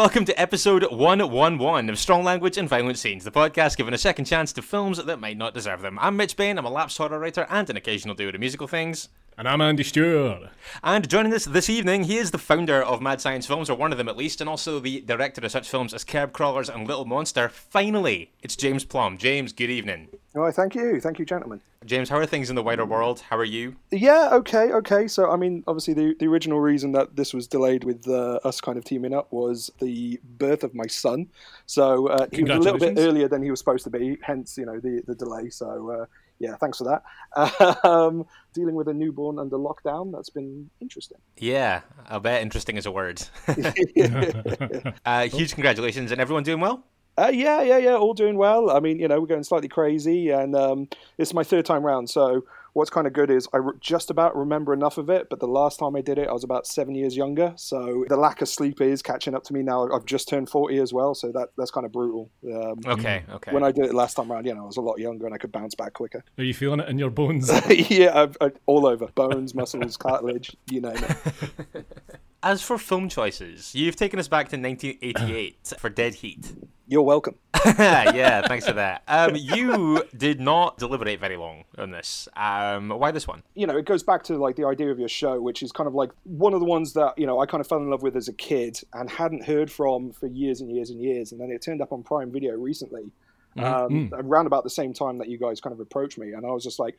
Welcome to episode 111 of Strong Language and Violent Scenes, the podcast giving a second chance to films that might not deserve them. I'm Mitch Bain, I'm a lapsed horror writer and an occasional dude of musical things. And I'm Andy Stewart. And joining us this evening, he is the founder of Mad Science Films, or one of them at least, and also the director of such films as Kerb Crawlers and Little Monster. Finally, it's James Plum. James, good evening. Oh, thank you, thank you, gentlemen. James, how are things in the wider world? How are you? Yeah, okay, okay. So, I mean, obviously, the, the original reason that this was delayed with uh, us kind of teaming up was the birth of my son. So, uh, he was a little bit earlier than he was supposed to be, hence, you know, the, the delay. So, uh, yeah, thanks for that. um, dealing with a newborn under lockdown, that's been interesting. Yeah, I bet interesting is a word. uh, huge congratulations, and everyone doing well? Uh, yeah, yeah, yeah, all doing well. I mean, you know, we're going slightly crazy, and um, it's my third time round. So what's kind of good is I just about remember enough of it, but the last time I did it, I was about seven years younger. So the lack of sleep is catching up to me now. I've just turned forty as well, so that that's kind of brutal. Um, okay, okay. When I did it last time around, you know, I was a lot younger and I could bounce back quicker. Are you feeling it in your bones? yeah, I, I, all over bones, muscles, cartilage, you name it. As for film choices, you've taken us back to 1988 for Dead Heat. You're welcome. yeah, thanks for that. Um, you did not deliberate very long on this. Um, why this one? You know, it goes back to like the idea of your show, which is kind of like one of the ones that you know I kind of fell in love with as a kid and hadn't heard from for years and years and years, and then it turned up on Prime Video recently. Mm-hmm. Um, mm. around about the same time that you guys kind of approached me, and I was just like,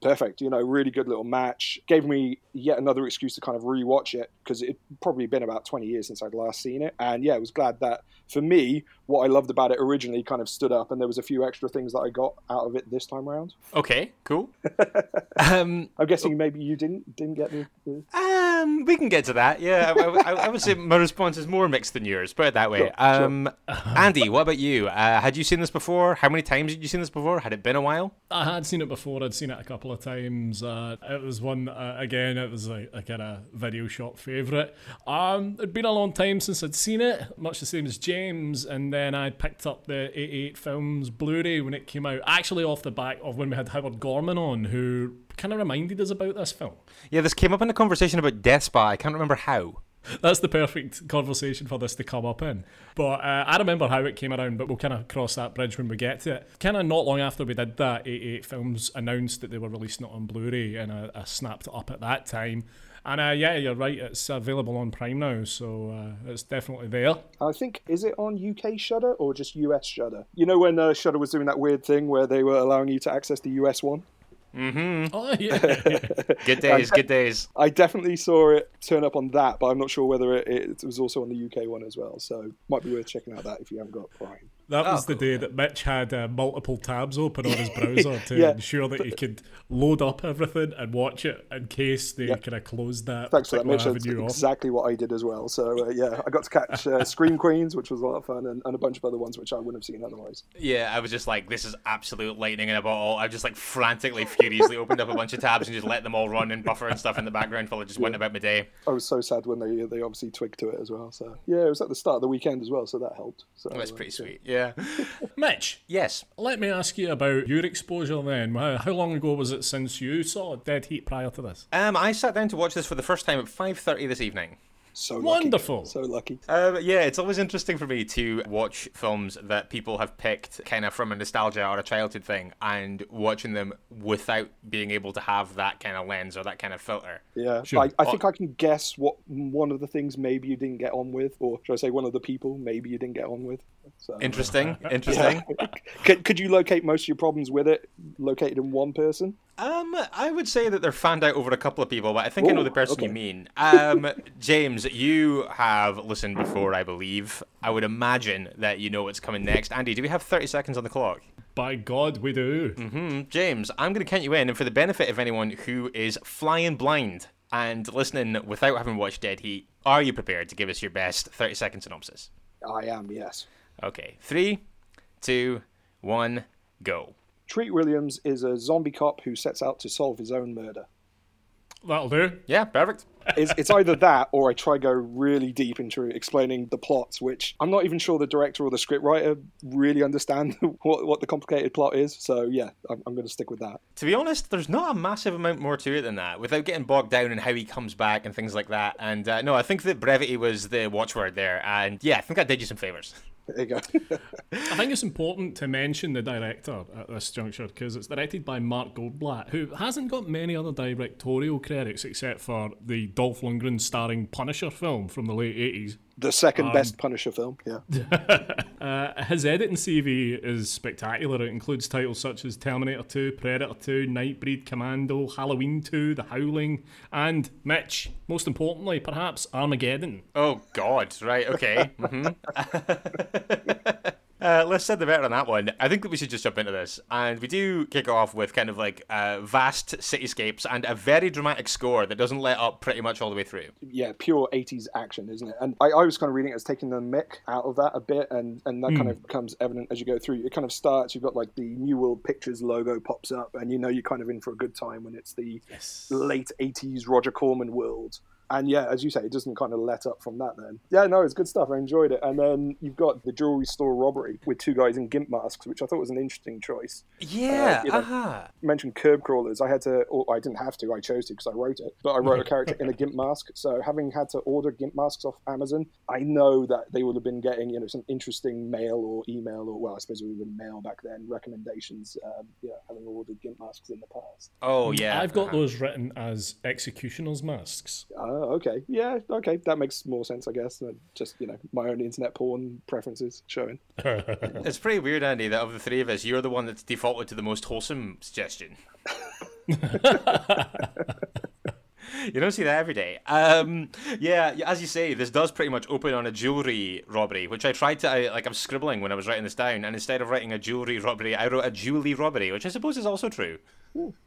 perfect. You know, really good little match. Gave me yet another excuse to kind of rewatch it because it probably been about 20 years since I'd last seen it. And yeah, I was glad that for me, what I loved about it originally kind of stood up, and there was a few extra things that I got out of it this time around. Okay, cool. um, I'm guessing maybe you didn't didn't get the. the... Um, we can get to that. Yeah, I, I, I, would say my response is more mixed than yours. Put it that way. Sure, um, sure. Andy, what about you? Uh, had you seen this before? How many times had you seen this before? Had it been a while? I had seen it before. I'd seen it a couple of times. Uh, it was one uh, again. It was like a kind of video shop favorite. Um, it'd been a long time since I'd seen it, much the same as James. And then I picked up the 88 Films Blu-ray when it came out, actually off the back of when we had Howard Gorman on, who kind of reminded us about this film. Yeah, this came up in a conversation about Death Spa. I can't remember how. That's the perfect conversation for this to come up in. But uh, I remember how it came around, but we'll kind of cross that bridge when we get to it. Kind of not long after we did that, 88 Films announced that they were releasing it on Blu ray, and I, I snapped it up at that time. And uh, yeah, you're right. It's available on Prime now, so uh, it's definitely there. I think is it on UK Shudder or just US Shudder? You know when uh, Shudder was doing that weird thing where they were allowing you to access the US one. Mm-hmm. Oh yeah. good days, good days. I definitely saw it turn up on that, but I'm not sure whether it, it was also on the UK one as well. So might be worth checking out that if you haven't got Prime. That was oh, the day that Mitch had uh, multiple tabs open on his browser to yeah. ensure that he could load up everything and watch it in case they kind of closed that. Thanks for that, Mitch. That's exactly what I did as well. So uh, yeah, I got to catch uh, Scream Queens, which was a lot of fun, and, and, a bunch of other ones which I wouldn't have seen otherwise. Yeah, I was just like, this is absolute lightning in a bottle. I just like frantically, furiously opened up a bunch of tabs and just let them all run and buffer and stuff in the background while I just yeah. went about my day. I was so sad when they they obviously twigged to it as well. So yeah, it was at the start of the weekend as well, so that helped. So oh, that's pretty uh, sweet. yeah. Mitch. Yes. Let me ask you about your exposure then. How long ago was it since you saw Dead Heat prior to this? Um, I sat down to watch this for the first time at 5.30 this evening. So wonderful. Lucky. So lucky. Um, yeah, it's always interesting for me to watch films that people have picked kind of from a nostalgia or a childhood thing and watching them without being able to have that kind of lens or that kind of filter. Yeah, sure. I, I think I can guess what one of the things maybe you didn't get on with, or should I say one of the people maybe you didn't get on with. So, interesting, interesting. could, could you locate most of your problems with it located in one person? Um, I would say that they're fanned out over a couple of people, but I think Ooh, I know the person okay. you mean. Um, James, you have listened before, I believe. I would imagine that you know what's coming next. Andy, do we have 30 seconds on the clock? By God, we do. hmm James, I'm going to count you in, and for the benefit of anyone who is flying blind and listening without having watched Dead Heat, are you prepared to give us your best 30 second synopsis? I am, yes. Okay, three, two, one, go. Treat Williams is a zombie cop who sets out to solve his own murder. That'll do. Yeah, perfect. It's, it's either that or I try go really deep into explaining the plots, which I'm not even sure the director or the scriptwriter really understand what, what the complicated plot is. So yeah, I'm, I'm going to stick with that. To be honest, there's not a massive amount more to it than that, without getting bogged down in how he comes back and things like that. And uh, no, I think that brevity was the watchword there. And yeah, I think that did you some favors. There you go. I think it's important to mention the director at this juncture because it's directed by Mark Goldblatt, who hasn't got many other directorial credits except for the Dolph Lundgren starring Punisher film from the late 80s. The second best Punisher film. Yeah. Uh, his editing CV is spectacular. It includes titles such as Terminator 2, Predator 2, Nightbreed, Commando, Halloween 2, The Howling, and Mitch, most importantly, perhaps Armageddon. Oh, God. Right, okay. hmm Uh, less said the better on that one. I think that we should just jump into this. And we do kick off with kind of like uh, vast cityscapes and a very dramatic score that doesn't let up pretty much all the way through. yeah, pure 80s action, isn't it? And I, I was kind of reading it as taking the mick out of that a bit, and, and that kind of becomes evident as you go through. It kind of starts, you've got like the New World Pictures logo pops up, and you know you're kind of in for a good time when it's the late 80s Roger Corman world. And yeah, as you say, it doesn't kind of let up from that then. Yeah, no, it's good stuff. I enjoyed it. And then you've got the jewelry store robbery with two guys in gimp masks, which I thought was an interesting choice. Yeah, you know, uh-huh. Mentioned Kerb Crawlers. I had to, or I didn't have to, I chose to because I wrote it. But I wrote a character in a gimp mask. So having had to order gimp masks off Amazon, I know that they would have been getting, you know, some interesting mail or email or, well, I suppose it would have been mail back then, recommendations, um, yeah, having ordered gimp masks in the past. Oh, yeah. I've got uh-huh. those written as executioner's masks. Oh, okay. Yeah, okay. That makes more sense, I guess, than just, you know, my own internet porn preferences showing. It's pretty weird, Andy, that of the three of us, you're the one that's defaulted to the most wholesome suggestion. you don't see that every day. Um, yeah, as you say, this does pretty much open on a jewelry robbery, which I tried to, I, like, I'm scribbling when I was writing this down, and instead of writing a jewelry robbery, I wrote a jewelry robbery, which I suppose is also true.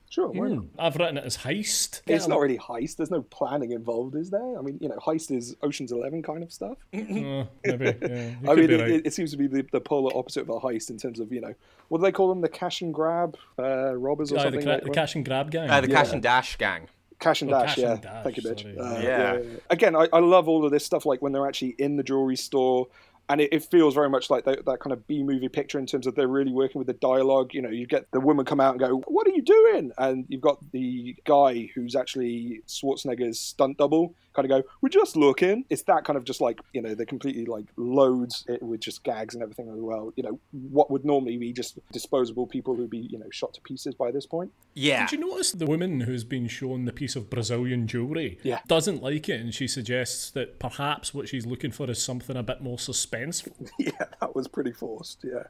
Sure, why not? I've written it as heist. It's not really heist. There's no planning involved, is there? I mean, you know, heist is Ocean's Eleven kind of stuff. Uh, maybe. Yeah, I mean, it, right. it, it seems to be the, the polar opposite of a heist in terms of, you know, what do they call them? The cash and grab uh, robbers or Aye, the, something? cra- like the cash and grab gang. Uh, the Cash and Dash gang. Cash and Oh, dash, Cash yeah. and Dash, Thank you, Mitch. sorry. Uh, Yeah. Again, I, I love all of this stuff, like when they're actually in the jewelry store. And it, it feels very much like that, that kind of B movie picture in terms of they're really working with the dialogue. You know, you get the woman come out and go, What are you doing? And you've got the guy who's actually Schwarzenegger's stunt double kind of go, We're just looking. It's that kind of just like, you know, they completely like loads it with just gags and everything as well. You know, what would normally be just disposable people who'd be, you know, shot to pieces by this point. Yeah. Did you notice the woman who's been shown the piece of Brazilian jewellery Yeah. doesn't like it and she suggests that perhaps what she's looking for is something a bit more suspenseful? Yeah, that was pretty forced. Yeah.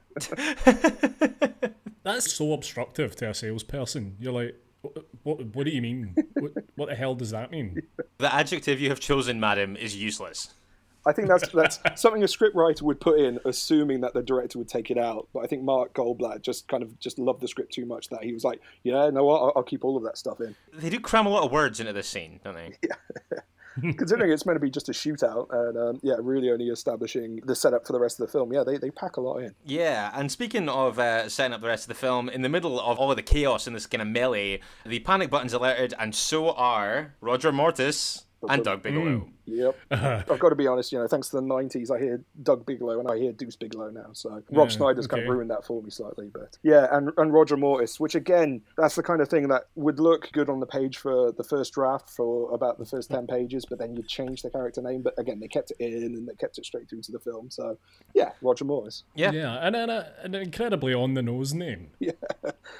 That's so obstructive to a salesperson. You're like, what, what, what do you mean? what, what the hell does that mean? The adjective you have chosen, madam, is useless. I think that's that's something a scriptwriter would put in, assuming that the director would take it out. But I think Mark Goldblatt just kind of just loved the script too much that he was like, yeah, no, I'll, I'll keep all of that stuff in. They do cram a lot of words into this scene, don't they? Considering it's meant to be just a shootout, and um, yeah, really only establishing the setup for the rest of the film. Yeah, they, they pack a lot in. Yeah, and speaking of uh, setting up the rest of the film, in the middle of all of the chaos in this kind of melee, the panic button's alerted, and so are Roger Mortis and Doug um, Bigelow. Mm. Yep. Uh-huh. I've got to be honest, you know, thanks to the 90s, I hear Doug Bigelow and I hear Deuce Bigalow now. So Rob Schneider's kind of ruined that for me slightly. But yeah, and, and Roger Mortis, which again, that's the kind of thing that would look good on the page for the first draft for about the first 10 pages, but then you change the character name. But again, they kept it in and they kept it straight through to the film. So yeah, Roger Mortis. Yeah. Yeah, and, and uh, a, an incredibly on the nose name. Yeah.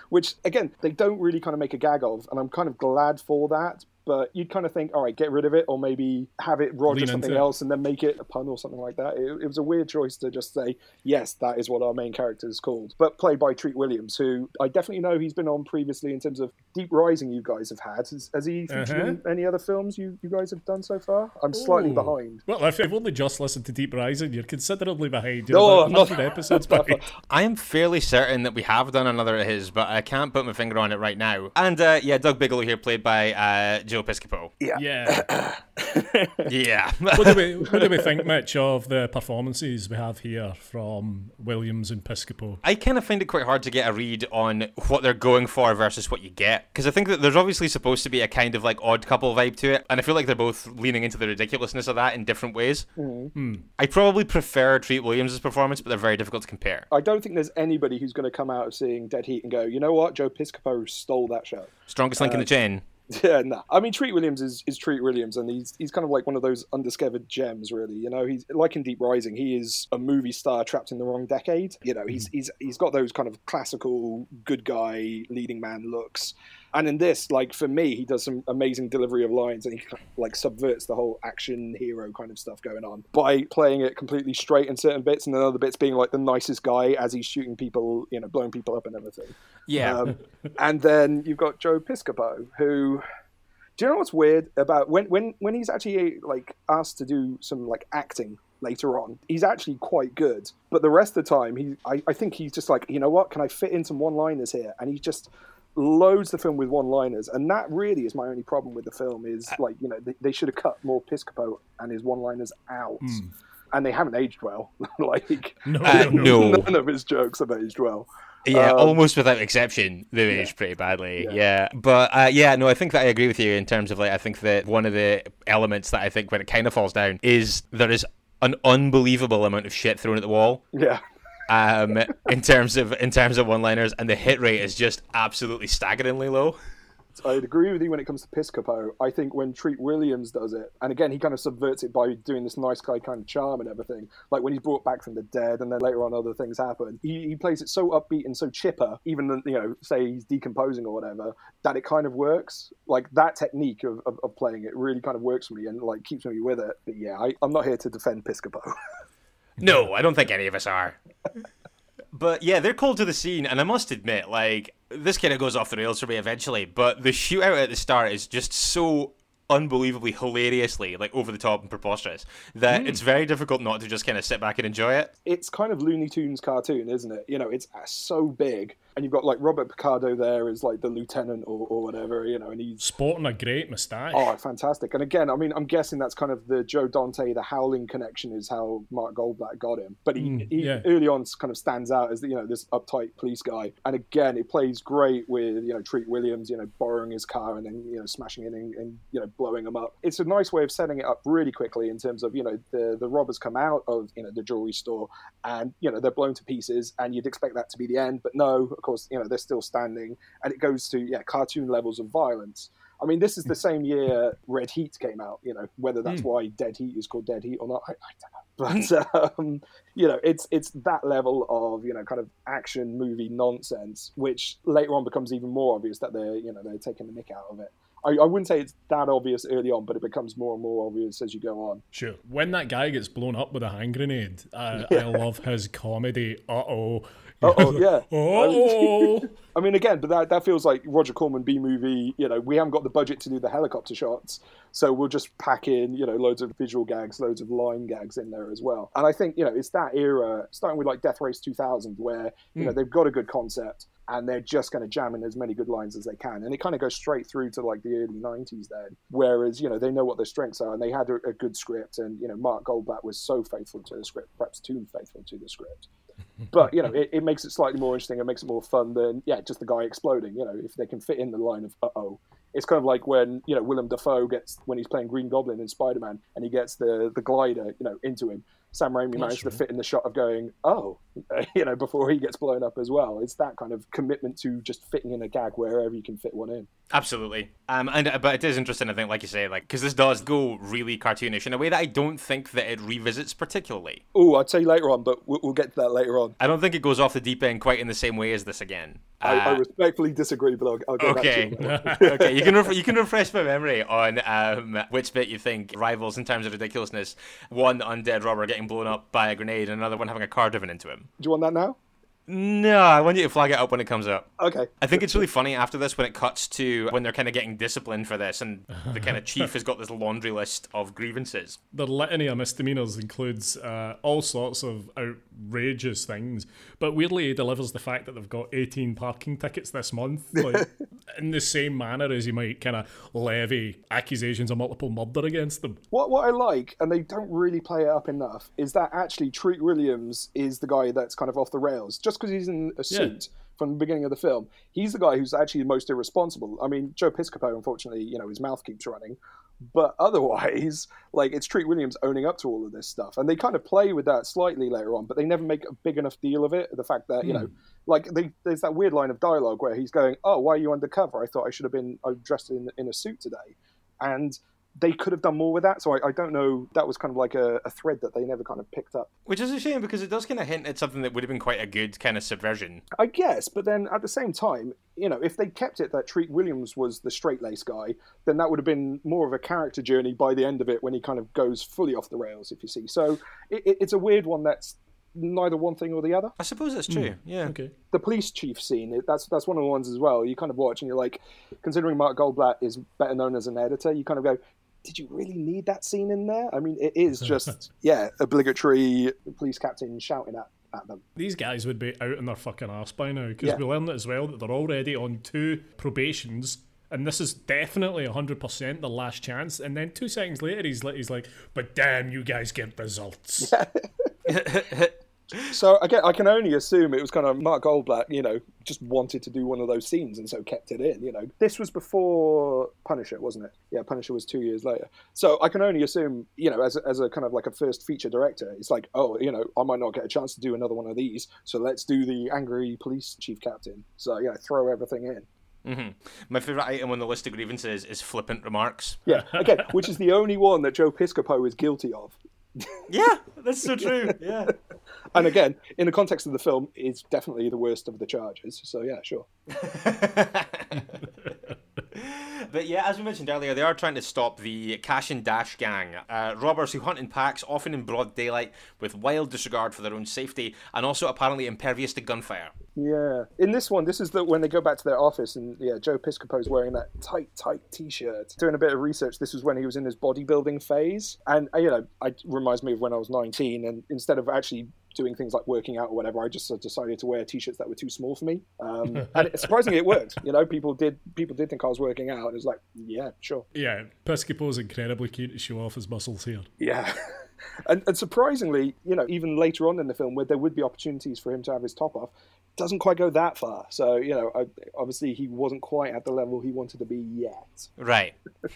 which again they don't really kind of make a gag of and i'm kind of glad for that but you'd kind of think, all right, get rid of it, or maybe have it Roger Lean something else and then make it a pun or something like that. It, it was a weird choice to just say, yes, that is what our main character is called. But played by Treat Williams, who I definitely know he's been on previously in terms of Deep Rising. You guys have had. Has, has he featured in any other films you, you guys have done so far? I'm slightly Uh-huh. Ooh. behind. Well, if you've only just listened to Deep Rising, you're considerably behind. You're No, about I'm not- episodes behind. I am fairly certain that we have done another of his, but I can't put my finger on it right now. And uh, yeah, Doug Bigelow here, played by uh, Joe Piscopo. Yeah. Yeah. Yeah. what, do we, what do we think, Mitch, of the performances we have here from Williams and Piscopo? I kind of find it quite hard to get a read on what they're going for versus what you get. Because I think that there's obviously supposed to be a kind of like odd couple vibe to it. And I feel like they're both leaning into the ridiculousness of that in different ways. Mm-hmm. Hmm. I probably prefer Treat Williams' performance, but they're very difficult to compare. I don't think there's anybody who's going to come out of seeing Dead Heat and go, you know what, Joe Piscopo stole that show. Strongest link in the uh, chain. Yeah, no. I mean, Treat Williams is, is Treat Williams, and he's he's kind of like one of those undiscovered gems, really. You know, he's like in Deep Rising, he is a movie star trapped in the wrong decade. You know, he's mm. he's he's got those kind of classical good guy leading man looks. And in this, like for me, he does some amazing delivery of lines, and he like subverts the whole action hero kind of stuff going on by playing it completely straight in certain bits, and then other bits being like the nicest guy as he's shooting people, you know, blowing people up and everything. Yeah. Um, and then you've got Joe Piscopo, who. Do you know what's weird about when when when he's actually like asked to do some like acting later on? He's actually quite good, but the rest of the time, he I, I think he's just like, you know what? Can I fit in some one-liners here? And he just loads the film with one-liners, and that really is my only problem with the film. Is like you know they, they should have cut more Piscopo and his one-liners out. And they haven't aged well. like No, Uh, no. none of his jokes have aged well. Yeah, Um, almost without exception, they aged pretty badly. Yeah, but uh, yeah, no, I think that I agree with you in terms of like I think that one of the elements that I think when it kind of falls down is there is an unbelievable amount of shit thrown at the wall. Yeah. Um, in terms of in terms of one-liners, and the hit rate is just absolutely staggeringly low. I'd agree with you when it comes to Piscopo. I think when Treat Williams does it, and again, he kind of subverts it by doing this nice guy kind of charm and everything. Like when he's brought back from the dead, and then later on other things happen. He, he plays it so upbeat and so chipper, even you know, say he's decomposing or whatever, that it kind of works. Like that technique of, of, of playing it really kind of works for me and like keeps me with it. But yeah, I, I'm not here to defend Piscopo. No, I don't think any of us are. But yeah, they're called to the scene, and I must admit, like, this kind of goes off the rails for me eventually, but the shootout at the start is just so unbelievably hilariously, like, over the top and preposterous that hmm. it's very difficult not to just kind of sit back and enjoy it. it's kind of Looney Tunes cartoon, isn't it? You know, it's uh, so big, and you've got like Robert Picardo there as like the lieutenant or, or whatever, you know, and he's Sporting a great moustache. Oh, fantastic! And again, I mean, I'm guessing that's kind of the Joe Dante, the Howling connection, is how Mark Goldblatt got him. But he, Mm, he yeah. early on kind of stands out as the, you know this uptight police guy. And again, it plays great with you know Treat Williams, you know, borrowing his car and then you know smashing it and, and you know blowing him up. It's a nice way of setting it up really quickly in terms of you know the the robbers come out of you know the jewelry store and you know they're blown to pieces, and you'd expect that to be the end, but no, of course, you know they're still standing, and it goes to yeah cartoon levels of violence. I mean, this is the same year Red Heat came out. You know, whether that's why Dead Heat is called Dead Heat or not, I, I don't know. But um, you know, it's it's that level of you know kind of action movie nonsense, which later on becomes even more obvious that they're you know they're taking the nick out of it. I, I wouldn't say it's that obvious early on, but it becomes more and more obvious as you go on. Sure. When that guy gets blown up with a hand grenade, uh, I love his comedy. Uh oh. Uh-oh, yeah. Oh. I mean, again, but that, that feels like Roger Corman B movie. You know, we haven't got the budget to do the helicopter shots, so we'll just pack in, you know, loads of visual gags, loads of line gags in there as well. And I think, you know, it's that era, starting with like Death Race 2000, where, you know, hmm. they've got a good concept and they're just going to jam in as many good lines as they can. And it kind of goes straight through to like the early 90s then. Whereas, you know, they know what their strengths are and they had a, a good script. And, you know, Mark Goldblatt was so faithful to the script, perhaps too faithful to the script but you know it, it makes it slightly more interesting and makes it more fun than yeah just the guy exploding you know if they can fit in the line of uh-oh. It's kind of like when you know Willem Dafoe gets when he's playing Green Goblin in Spider-Man and he gets the the glider you know into him Sam Raimi managed to fit in the shot of going oh you know before he gets blown up as well it's that kind of commitment to just fitting in a gag wherever you can fit one in Absolutely. Um, and uh, but it is interesting, I think, like you say, like because this does go really cartoonish in a way that I don't think that it revisits particularly. oh I'll tell you later on but we'll, we'll get to that later on. I don't think it goes off the deep end quite in the same way as this again. I, I Uh, respectfully disagree, but I'll, I'll go Okay. back to it. okay, you can ref- you can refresh my memory on um, which bit you think rivals in terms of ridiculousness. One undead robber getting blown up by a grenade, and another one having a car driven into him. Do you want that now? No, I want you to flag it up when it comes up. Okay. I think it's really funny after this when it cuts to when they're kind of getting disciplined for this, and the kind of chief has got this laundry list of grievances. The litany of misdemeanors includes uh, all sorts of outrageous things, but weirdly, he delivers the fact that they've got 18 parking tickets this month, like in the same manner as you might kind of levy accusations of multiple murder against them. What what I like, and they don't really play it up enough, is that actually Treat Williams is the guy that's kind of off the rails. Just because he's in a suit from the beginning of the film, he's the guy who's actually the most irresponsible. I mean, Joe Piscopo, unfortunately, you know, his mouth keeps running. But otherwise, like it's Treat Williams owning up to all of this stuff, and they kind of play with that slightly later on, but they never make a big enough deal of it. The fact that you know, hmm. like they, there's that weird line of dialogue where he's going, "Oh, why are you undercover? I thought I should have been dressed in in a suit today," and they could have done more with that. So I, I don't know. That was kind of like a, a thread that they never kind of picked up. Which is a shame because it does kind of hint at something that would have been quite a good kind of subversion. I guess, but then at the same time, you know, if they kept it that Treat Williams was the straight lace guy, then that would have been more of a character journey by the end of it when he kind of goes fully off the rails, if you see. So it, it- it's a weird one that's neither one thing or the other. I suppose that's true. Hmm. Yeah. Okay. The police chief scene that's that's one of the ones as well. You kind of watch and you're like, considering Mark Goldblatt is better known as an editor, you kind of go, did you really need that scene in there? I mean, it is just, yeah, obligatory police captain shouting at, at them. These guys would be out in their fucking arse by now because Yeah. we learned as well that they're already on two probations. And this is definitely 100% the last chance. And then two seconds later, he's like, he's like but damn, you guys get results. So again, I can only assume it was kind of Mark Goldblatt, you know, just wanted to do one of those scenes and so kept it in. You know, this was before Punisher, wasn't it? Yeah, Punisher was two years later. So I can only assume, you know, as a, as a kind of like a first feature director, it's like, oh, you know, I might not get a chance to do another one of these, so let's do the angry police chief captain. So yeah, throw everything in. hmm My favorite item on the list of grievances is flippant remarks. Yeah, again, which is the only one that Joe Piscopo is guilty of. Yeah, that's so true. Yeah. And again, in the context of the film, it's definitely the worst of the charges. So yeah, sure. But yeah, as we mentioned earlier, they are trying to stop the Cash and Dash gang, uh, robbers who hunt in packs, often in broad daylight, with wild disregard for their own safety, and also apparently impervious to gunfire. Yeah. In this one, this is the when they go back to their office, and yeah, Joe Piscopo's wearing that tight, tight T-shirt. Doing a bit of research, this was when he was in his bodybuilding phase, and uh, you know, it reminds me of when I was 19, and instead of actually doing things like working out or whatever, I just uh, decided to wear T-shirts that were too small for me, um, and it, surprisingly, it worked. You know, people did people did think I was working out, and it was like, yeah, sure. yeah, Piscopo's incredibly keen to show off his muscles here. Yeah. And, and surprisingly, you know, even later on in the film, where there would be opportunities for him to have his top off, doesn't quite go that far. So, you know, I, obviously he wasn't quite at the level he wanted to be yet. Right.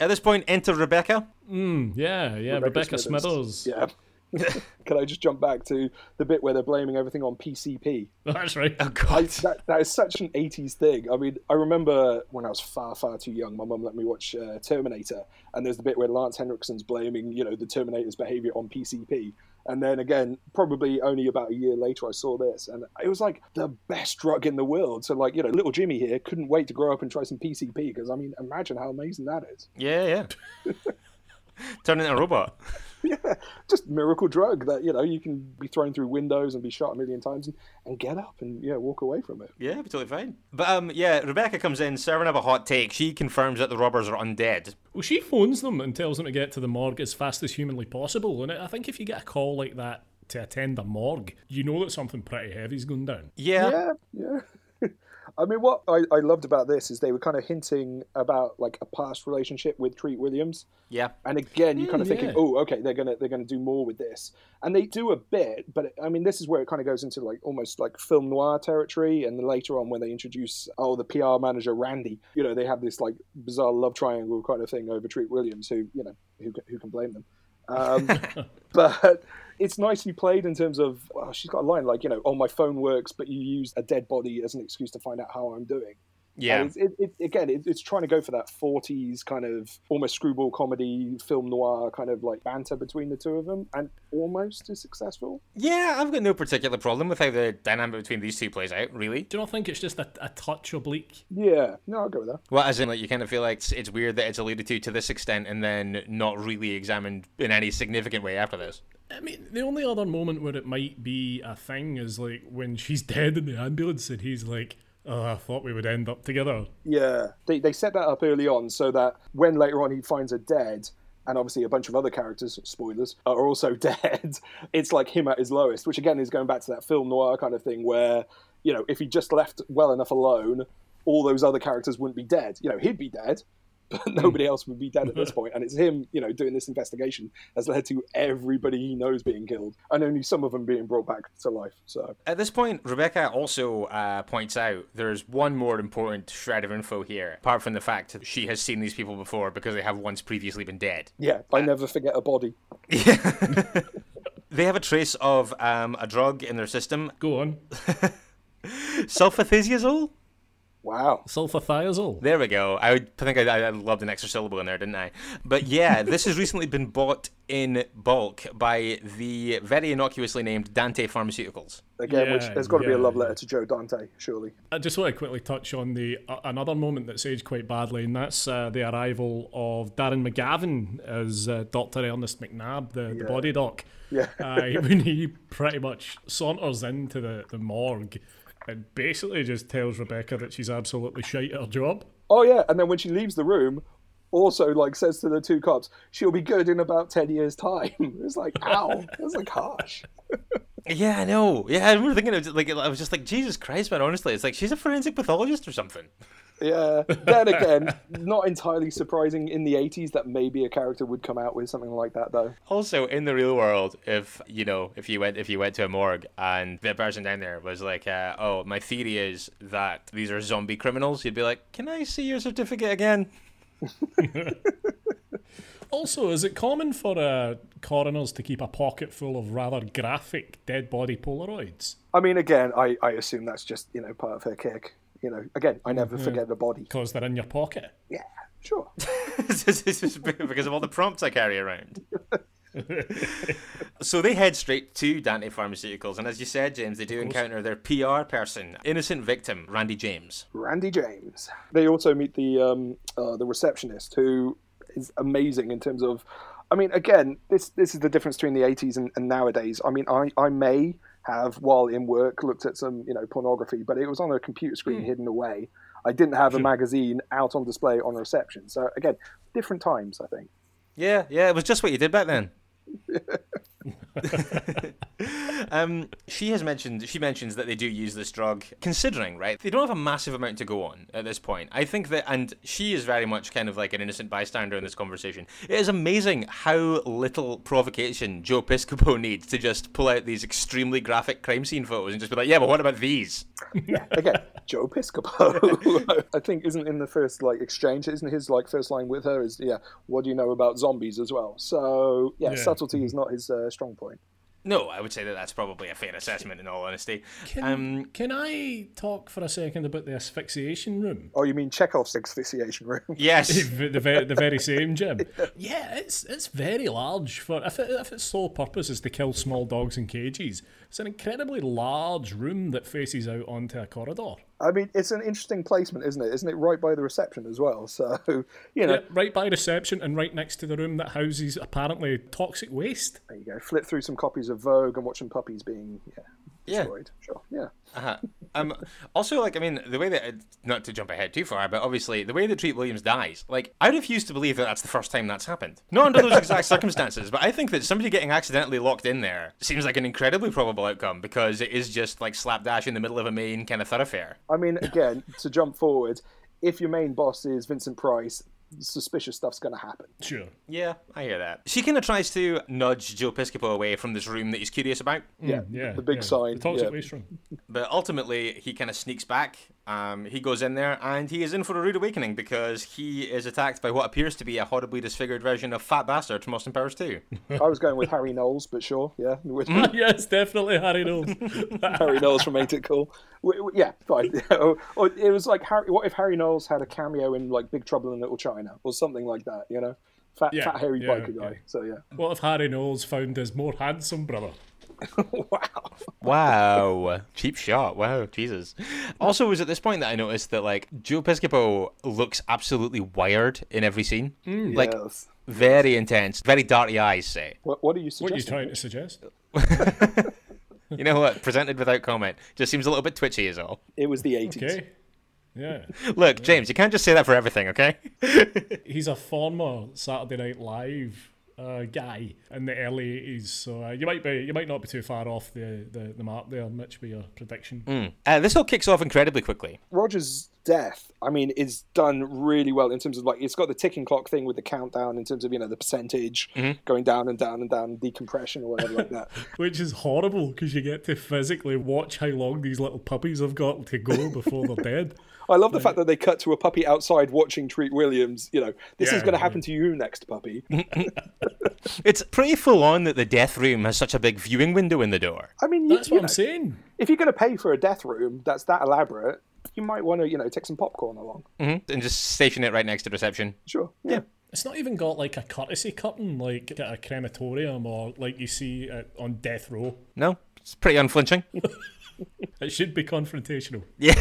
At this point, enter Rebecca. Mm, yeah, yeah, Rebecca, Smithers. Yeah. Can I just jump back to the bit where they're blaming everything on PCP? That's right. Oh I, God. that, that is such an 80s thing. I mean, I remember when I was far, far too young, my mum let me watch uh, Terminator, and there's the bit where Lance Henriksen's blaming, you know, the Terminator's behavior on PCP. And then again, probably only about a year later, I saw this, and it was like the best drug in the world. So, like, you know, little Jimmy here couldn't wait to grow up and try some PCP because, I mean, imagine how amazing that is. Yeah, yeah. Turn into a robot. yeah, just miracle drug that you know you can be thrown through windows and be shot a million times and, and get up and yeah walk away from it. Yeah, be totally fine. But um, yeah, Rebecca comes in, serving up a hot take. She confirms that the robbers are undead. Well, she phones them and tells them to get to the morgue as fast as humanly possible. And I think if you get a call like that to attend a morgue, you know that something pretty heavy's going down. Yeah. Yeah, yeah. I mean, what I, I loved about this is they were kind of hinting about like a past relationship with Treat Williams, Yeah. and again, you're kind of thinking, yeah. oh, okay, they're gonna they're gonna do more with this, and they do a bit, but I mean, this is where it kind of goes into like almost like film noir territory, and later on when they introduce oh the PR manager Randy, you know, they have this like bizarre love triangle kind of thing over Treat Williams, who you know who who can blame them. Um, but it's nicely played in terms of well, she's got a line like you know oh my phone works but you use a dead body as an excuse to find out how i'm doing Yeah. It's, it, it, again, it, it's trying to go for that 40s kind of almost screwball comedy, film noir kind of like banter between the two of them, and almost is successful. Yeah, I've got no particular problem with how the dynamic between these two plays out, really. Do you not think it's just a, a touch oblique? Yeah, no, I'll go with that. Well, as in, like, you kind of feel like it's, it's weird that it's alluded to to this extent and then not really examined in any significant way after this. I mean, the only other moment where it might be a thing is like when she's dead in the ambulance and he's like, "Oh, I thought we would end up together." Yeah, they, they set that up early on so that when later on he finds her dead, and obviously a bunch of other characters, spoilers, are also dead, it's like him at his lowest, which again is going back to that film noir kind of thing where, you know, if he just left well enough alone, all those other characters wouldn't be dead. You know, he'd be dead, but nobody else would be dead at this point. And it's him, you know, doing this investigation has led to everybody he knows being killed, and only some of them being brought back to life. So At this point, Rebecca also uh, points out there's one more important shred of info here, apart from the fact that she has seen these people before because they have once previously been dead. yeah, I never forget a body. They have a trace of um, a drug in their system, Go on, sulfathiazole. Wow. sulfathiazole. There we go. I would I think I, I loved an extra syllable in there, didn't I? But yeah, this has recently been bought in bulk by the very innocuously named Dante Pharmaceuticals. Again, which Yeah, there's got to be a love letter to Joe Dante, surely. I just want to quickly touch on the uh, another moment that's aged quite badly, and that's uh, the arrival of Darren McGavin as uh, Dr. Ernest McNabb, the, the body doc. Yeah. Uh, when he pretty much saunters into the, the morgue and basically just tells Rebecca that she's absolutely shite at her job. Oh yeah, and then when she leaves the room, also like says to the two cops, "She'll be good in about ten years' time." It's like, ow, that's like harsh. Yeah, I know. Yeah, I remember thinking, of like, I was just like, Jesus Christ, man. Honestly, it's like she's a forensic pathologist or something. Yeah. Then again, not entirely surprising in the '80s that maybe a character would come out with something like that, though. Also, in the real world, if you know, if you went, if you went to a morgue and the person down there was like, uh, "Oh, my theory is that these are zombie criminals," you'd be like, "Can I see your certificate again?" Also, is it common for uh, coroners to keep a pocket full of rather graphic dead body Polaroids? I mean, again, I, I assume that's just you know part of her kick. You know, again, I never forget the body. Because they're in your pocket. Yeah, sure. Because of all the prompts I carry around. so they head straight to Dante Pharmaceuticals, and as you said, James, they do encounter their PR person, innocent victim, Randy James. Randy James. They also meet the um, uh, the receptionist, who is amazing in terms of. I mean, again, this this is the difference between the '80s and, and nowadays. I mean, I, I may have, while in work, looked at some you know pornography, but it was on a computer screen hmm. hidden away. I didn't have a magazine out on display on reception. So again, different times, I think. Yeah, yeah, it was just what you did back then. um, she has mentioned she mentions that they do use this drug, considering right they don't have a massive amount to go on at this point. I think that, and she is very much kind of like an innocent bystander in this conversation. It is amazing how little provocation Joe Piscopo needs to just pull out these extremely graphic crime scene photos and just be like, yeah, but what about these? Yeah, again, Joe Piscopo. I think isn't in the first like exchange. Isn't his like first line with her is yeah. What do you know about zombies as well? So yeah, Yeah. subtlety is not his uh, strong point. No, I would say that that's probably a fair assessment in all honesty. Can, Um, can I talk for a second about the asphyxiation room? Oh, you mean Chekhov's asphyxiation room? yes. the, the, very, the very same, Jim. Yeah, it's it's very large for if, it, if its sole purpose is to kill small dogs in cages. It's an incredibly large room that faces out onto a corridor. I mean, it's an interesting placement, isn't it? Isn't it right by the reception as well? So you know, Yeah, right by reception and right next to the room that houses apparently toxic waste. there you go. Flip through some copies of Vogue and watch some puppies being yeah Yeah. destroyed. Sure, yeah. Uh-huh. Um, also, like, I mean, the way that, not to jump ahead too far, but obviously, the way that Treat Williams dies, like, I refuse to believe that that's the first time that's happened. Not under those exact circumstances, but I think that somebody getting accidentally locked in there seems like an incredibly probable outcome because it is just like slapdash in the middle of a main kind of thoroughfare. I mean, again, to jump forward, if your main boss is Vincent Price, suspicious stuff's going to happen. Sure. Yeah, I hear that. She kind of tries to nudge Joe Piscopo away from this room that he's curious about, Yeah, mm, Yeah. the big yeah. sign. The toxic yeah. waste room. but ultimately, he kind of sneaks back Um, he goes in there and he is in for a rude awakening because he is attacked by what appears to be a horribly disfigured version of Fat Bastard from Austin Powers 2. I was going with Harry Knowles, but sure, yeah. yes, definitely Harry Knowles. Harry Knowles from Ain't It Cool? W- w- Yeah, fine. or, or it was like Harry. What if Harry Knowles had a cameo in like Big Trouble in Little China or something like that? You know, fat, Yeah, fat hairy yeah, biker guy. yeah. So yeah. what if Harry Knowles found his more handsome brother? wow. Wow. Cheap shot. Wow. Jesus. Also, it was at this point that I noticed that, like, Joe Piscopo looks absolutely wired in every scene. Mm, like, yes. very intense, very darty eyes, say. What, what are you What are you trying to suggest? You know what? Presented without comment. Just seems a little bit twitchy, is all. It was the eighties. Okay. Yeah. Look, James, you can't just say that for everything, okay? He's a former Saturday Night Live uh, guy in the early 80s, so uh, you might be you might not be too far off the, the, the mark there, Mitch, with your prediction. Uh, this all kicks off incredibly quickly. Roger's death, I mean, is done really well in terms of like it's got the ticking clock thing with the countdown in terms of you know the percentage going down and down and down, decompression or whatever like that. Which is horrible because you get to physically watch how long these little puppies have got to go before they're dead. I love the fact that they cut to a puppy outside watching Treat Williams. You know, this is Yeah, going to happen to you next, puppy. It's pretty full on that the death room has such a big viewing window in the door. I mean, you, That's you what know, I'm saying. if you're going to pay for a death room that's that elaborate, you might want to, you know, take some popcorn along. hmm And just station it right next to reception. Sure. Yeah. It's not even got like a courtesy curtain like at a crematorium or like you see uh, on death row. No? It's pretty unflinching. It should be confrontational. Yeah.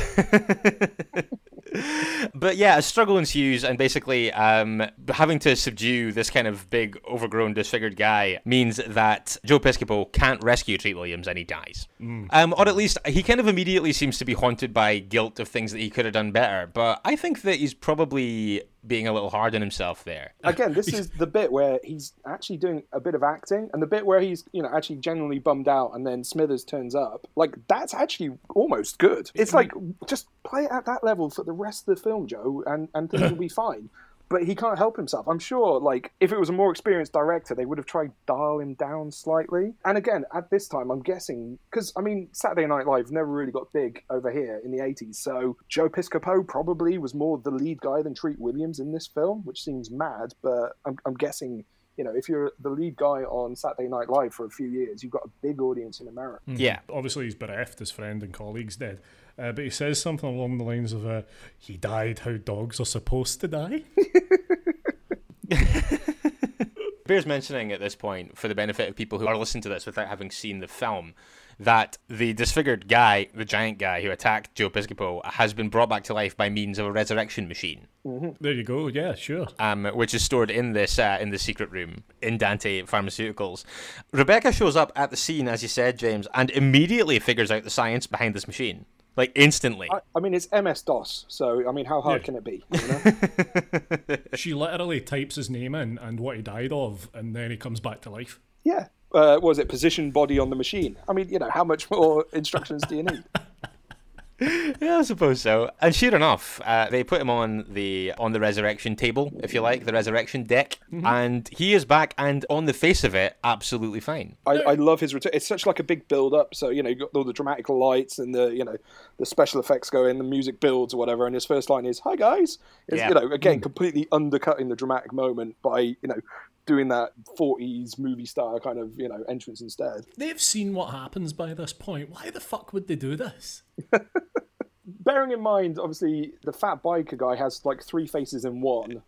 but yeah, a struggle ensues, and basically, um, having to subdue this kind of big, overgrown, disfigured guy means that Joe Piscopo can't rescue Treat Williams and he dies. Um, or at least he kind of immediately seems to be haunted by guilt of things that he could have done better. But I think that he's probably being a little hard on himself there. Again, this is the bit where he's actually doing a bit of acting, and the bit where he's, you know, actually genuinely bummed out, and then Smithers turns up. Like that's actually almost good. It's mm. like just play it at that level for the rest of the film, Joe, and and things will be fine. But he can't help himself. I'm sure, like, if it was a more experienced director, they would have tried dial him down slightly. And again, at this time, I'm guessing, because, I mean, Saturday Night Live never really got big over here in the 80s. So Joe Piscopo probably was more the lead guy than Treat Williams in this film, which seems mad. But I'm, I'm guessing, you know, if you're the lead guy on Saturday Night Live for a few years, you've got a big audience in America. Yeah. Obviously, he's bereft his friend and colleagues dead. Uh, but he says something along the lines of, uh, he died how dogs are supposed to die. Bears mentioning at this point, for the benefit of people who are listening to this without having seen the film, that the disfigured guy, the giant guy who attacked Joe Piscopo, has been brought back to life by means of a resurrection machine, There you go. Yeah, sure. um, which is stored in this uh, in the secret room in Dante Pharmaceuticals. Rebecca shows up at the scene, as you said, James, and immediately figures out the science behind this machine, like instantly. I, I mean, it's MS DOS, so I mean, how hard Yeah. can it be? You know? She literally types his name in and what he died of, and then he comes back to life. yeah. Uh, was it position body on the machine? I mean, you know, how much more instructions do you need? Yeah, I suppose so. And sure enough, uh, they put him on the on the resurrection table, if you like, the resurrection deck, and he is back. And on the face of it, absolutely fine. I, I love his return. It's such like a big build up. So you know, you got all the dramatic lights and the you know the special effects go in, the music builds or whatever. And his first line is "Hi guys," it's, Yeah. you know, again completely undercutting the dramatic moment by you know doing that 40s movie style kind of you know entrance instead. They've seen what happens by this point. Why the fuck would they do this? Bearing in mind, obviously, the fat biker guy has like three faces in one.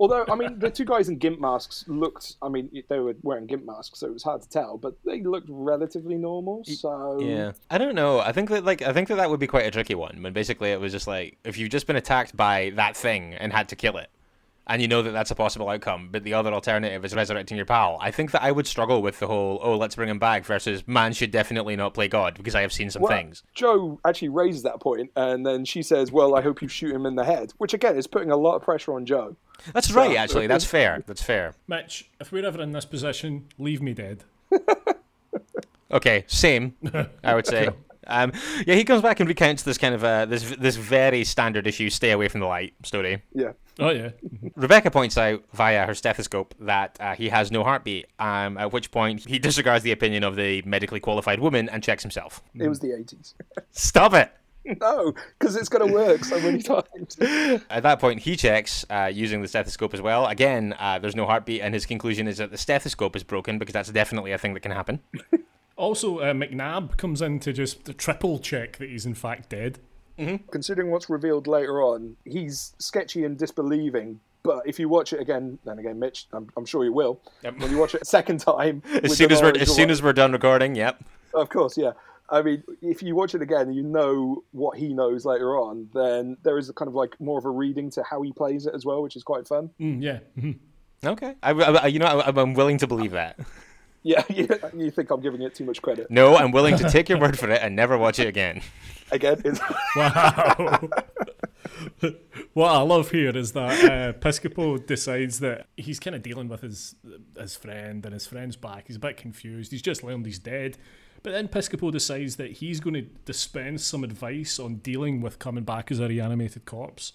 Although, I mean, the two guys in gimp masks looked, I mean, they were wearing gimp masks, so it was hard to tell, but they looked relatively normal. So, Yeah, I don't know. I think that like I think that that would be quite a tricky one. When basically it was just like if you've just been attacked by that thing and had to kill it, and you know that that's a possible outcome, but the other alternative is resurrecting your pal. I think that I would struggle with the whole oh let's bring him back versus man should definitely not play God because I have seen some Well, things. Joe actually raises that point, and then she says, Well, I hope you shoot him in the head, which again is putting a lot of pressure on Joe. That's right, actually. That's fair. That's fair. Mitch, if we're ever in this position, leave me dead. Okay, same. I would say. Um, yeah, he comes back and recounts this kind of uh, this this very standard issue "stay away from the light" story. Yeah. Oh, yeah. Rebecca points out via her stethoscope that uh, he has no heartbeat. Um, at which point he disregards the opinion of the medically qualified woman and checks himself. It was the 80s. Stop it! no, because it's going to work so many times. At that point, he checks uh, using the stethoscope as well. Again, uh, there's no heartbeat, and his conclusion is that the stethoscope is broken because that's definitely a thing that can happen. Also, uh, McNabb comes in to just triple check that he's in fact dead. Considering what's revealed later on, he's sketchy and disbelieving. But if you watch it again, then again, Mitch, I'm, I'm sure you will. Yep. When you watch it a second time, As soon as we're as soon as we're done recording, yep. Of course, yeah. I mean, if you watch it again and you know what he knows later on, then there is a kind of like more of a reading to how he plays it as well, which is quite fun. Mm, yeah. mhm. Okay, I, I- you know, I, I'm willing to believe that. Yeah, you, you think I'm giving it too much credit. No, I'm willing to take your word for it and never watch it again. Again, it's, Wow. what I love here is that uh, Piscopo decides that he's kind of dealing with his his friend and his friend's back. He's a bit confused. He's just learned he's dead. But then Piscopo decides that he's going to dispense some advice on dealing with coming back as a reanimated corpse.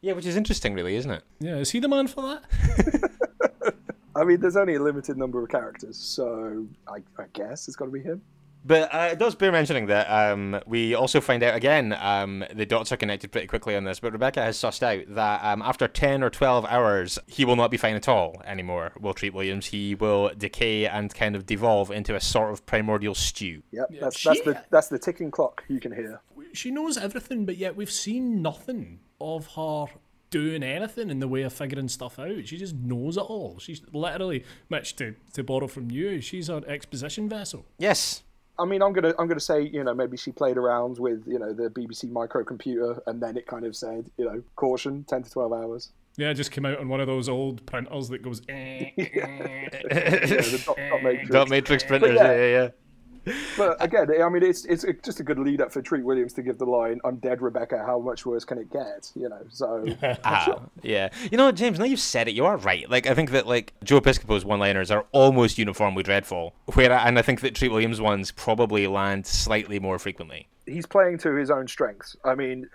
Yeah, which is interesting, really, isn't it? Yeah, is he the man for that? I mean, there's only a limited number of characters, so I, I guess it's got to be him. But uh, it does bear mentioning that um, we also find out again um, the dots are connected pretty quickly on this. But Rebecca has sussed out that um, after ten or twelve hours, he will not be fine at all anymore. Will Treat Williams? He will decay and kind of devolve into a sort of primordial stew. Yep, that's that's she- the that's the ticking clock you can hear. She knows everything, but yet we've seen nothing of her doing anything in the way of figuring stuff out. She just knows it all. She's literally, Mitch, to, to borrow from you, she's our exposition vessel. Yes. I mean, I'm gonna I'm gonna say you know maybe she played around with you know the BBC microcomputer and then it kind of said you know caution ten to twelve hours. Yeah, just came out on one of those old printers that goes. Eh, eh. Yeah, the dot, dot matrix. Dot matrix printers. yeah. Yeah, yeah, yeah. But again, I mean, it's it's just a good lead up for Treat Williams to give the line "I'm dead, Rebecca. How much worse can it get?" You know, so Ah, yeah. You know, James, now you've said it, you are right. Like, I think that, like, Joe Piscopo's one-liners are almost uniformly dreadful. Where, and I think that Treat Williams' ones probably land slightly more frequently. He's playing to his own strengths. I mean,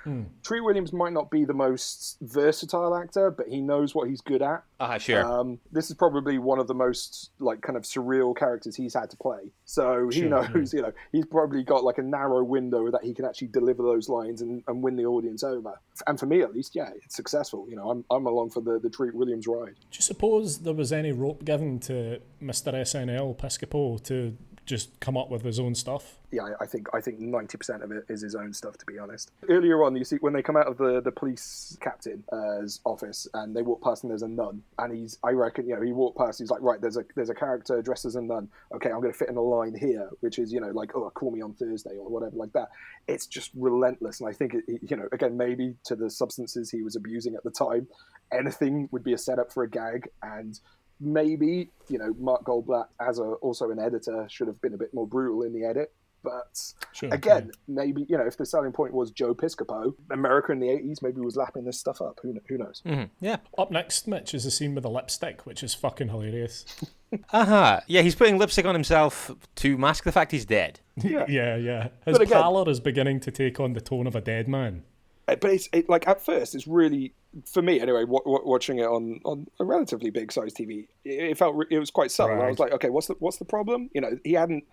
Treat Williams might not be the most versatile actor, but he knows what he's good at. Ah, sure. Um, this is probably one of the most like kind of surreal characters he's had to play. So he Sure, knows, you know, he's probably got like a narrow window that he can actually deliver those lines and, and win the audience over. And for me, at least, yeah, it's successful. You know, I'm, I'm along for the, the Treat Williams ride. Do you suppose there was any rope given to Mr. SNL Piscopo to just come up with his own stuff? yeah, I- think I think ninety percent of it is his own stuff. To be honest, earlier on, you see when they come out of the the police captain's uh, office and they walk past and there's a nun, and he's I reckon you know he walked past, he's like right, there's a there's a character dressed as a nun. Okay, I'm going to fit in a line here, which is you know like oh call me on Thursday or whatever like that. It's just relentless, and I think it- you know again maybe to the substances he was abusing at the time, anything would be a setup for a gag and. Maybe you know Mark Goldblatt, as a, also an editor, should have been a bit more brutal in the edit. But Sure. again, maybe you know if the selling point was Joe Piscopo, America in the '80s maybe was lapping this stuff up. Who, who knows? Mhm. Yeah. Up next, Mitch, is a scene with the lipstick, which is fucking hilarious. Uh-huh. Yeah, he's putting lipstick on himself to mask the fact he's dead. Yeah. yeah, yeah. His again- pallor is beginning to take on the tone of a dead man. Uh, But it's it, like at first, it's really for me anyway. W- w- watching it on, on a relatively big size TV, it, it felt re- it was quite subtle. I was like, okay, what's the what's the problem? You know, he hadn't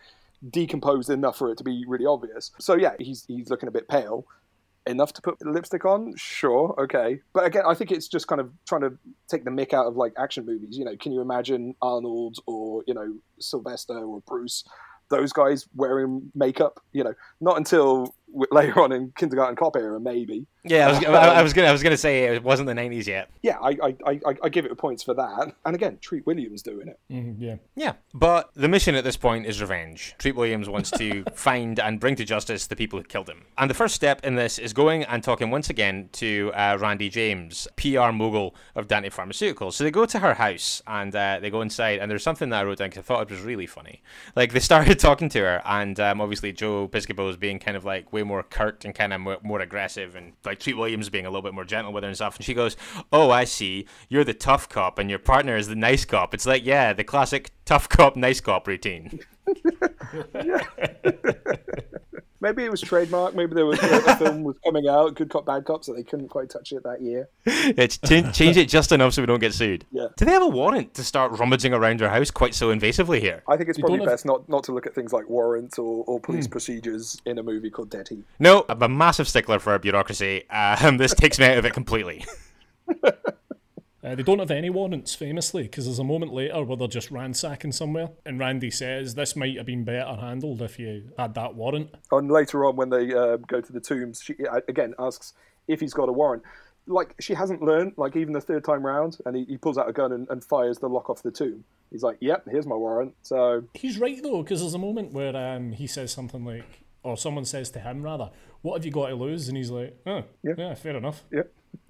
decomposed enough for it to be really obvious. So yeah, he's he's looking a bit pale. Enough to put lipstick on, sure, okay. But again, I think it's just kind of trying to take the mick out of like action movies. You know, can you imagine Arnold or you know Sylvester or Bruce, those guys wearing makeup? You know, not until later on in Kindergarten Cop era, maybe. Yeah, I was, I, I was gonna, I was gonna say it wasn't the '90s yet. Yeah, I I, I, I- I give it points for that. And again, Treat Williams doing it. Mhm, yeah. Yeah, but the mission at this point is revenge. Treat Williams wants to find and bring to justice the people who killed him. And the first step in this is going and talking once again to uh, Randy James, PR mogul of Dante Pharmaceuticals. So they go to her house and uh, they go inside, and there's something that I wrote down because I thought it was really funny. Like they started talking to her, and um, obviously Joe Piscopo is being kind of like way more curt and kind of more, more aggressive, and like Treat Williams being a little bit more gentle with her and stuff. And she goes, "Oh, I see. You're the tough cop, and your partner is the nice cop." It's like, yeah, the classic tough cop, nice cop routine. Maybe it was trademark. Maybe there was you know, the film was coming out, Good Cop, Bad Cop, so they couldn't quite touch it that year. It's ch- change it just enough so we don't get sued. Yeah. Do they have a warrant to start rummaging around your house quite so invasively here? I think it's probably don't have- best not, not to look at things like warrants or, or police procedures in a movie called Dead Heat. No, I'm a massive stickler for bureaucracy. Um, this takes me out of it completely. Uh, they don't have any warrants, famously, because there's a moment later where they're just ransacking somewhere, and Randy says this might have been better handled if you had that warrant. And later on, when they uh, go to the tombs, she uh, again asks if he's got a warrant. Like she hasn't learned, like even the third time round, and he, he pulls out a gun and, and fires the lock off the tomb. He's like, "Yep, here's my warrant." So He's right though, because there's a moment where um, he says something like, or someone says to him rather, "What have you got to lose?" And he's like, "Oh, Yeah. yeah, fair enough." yeah,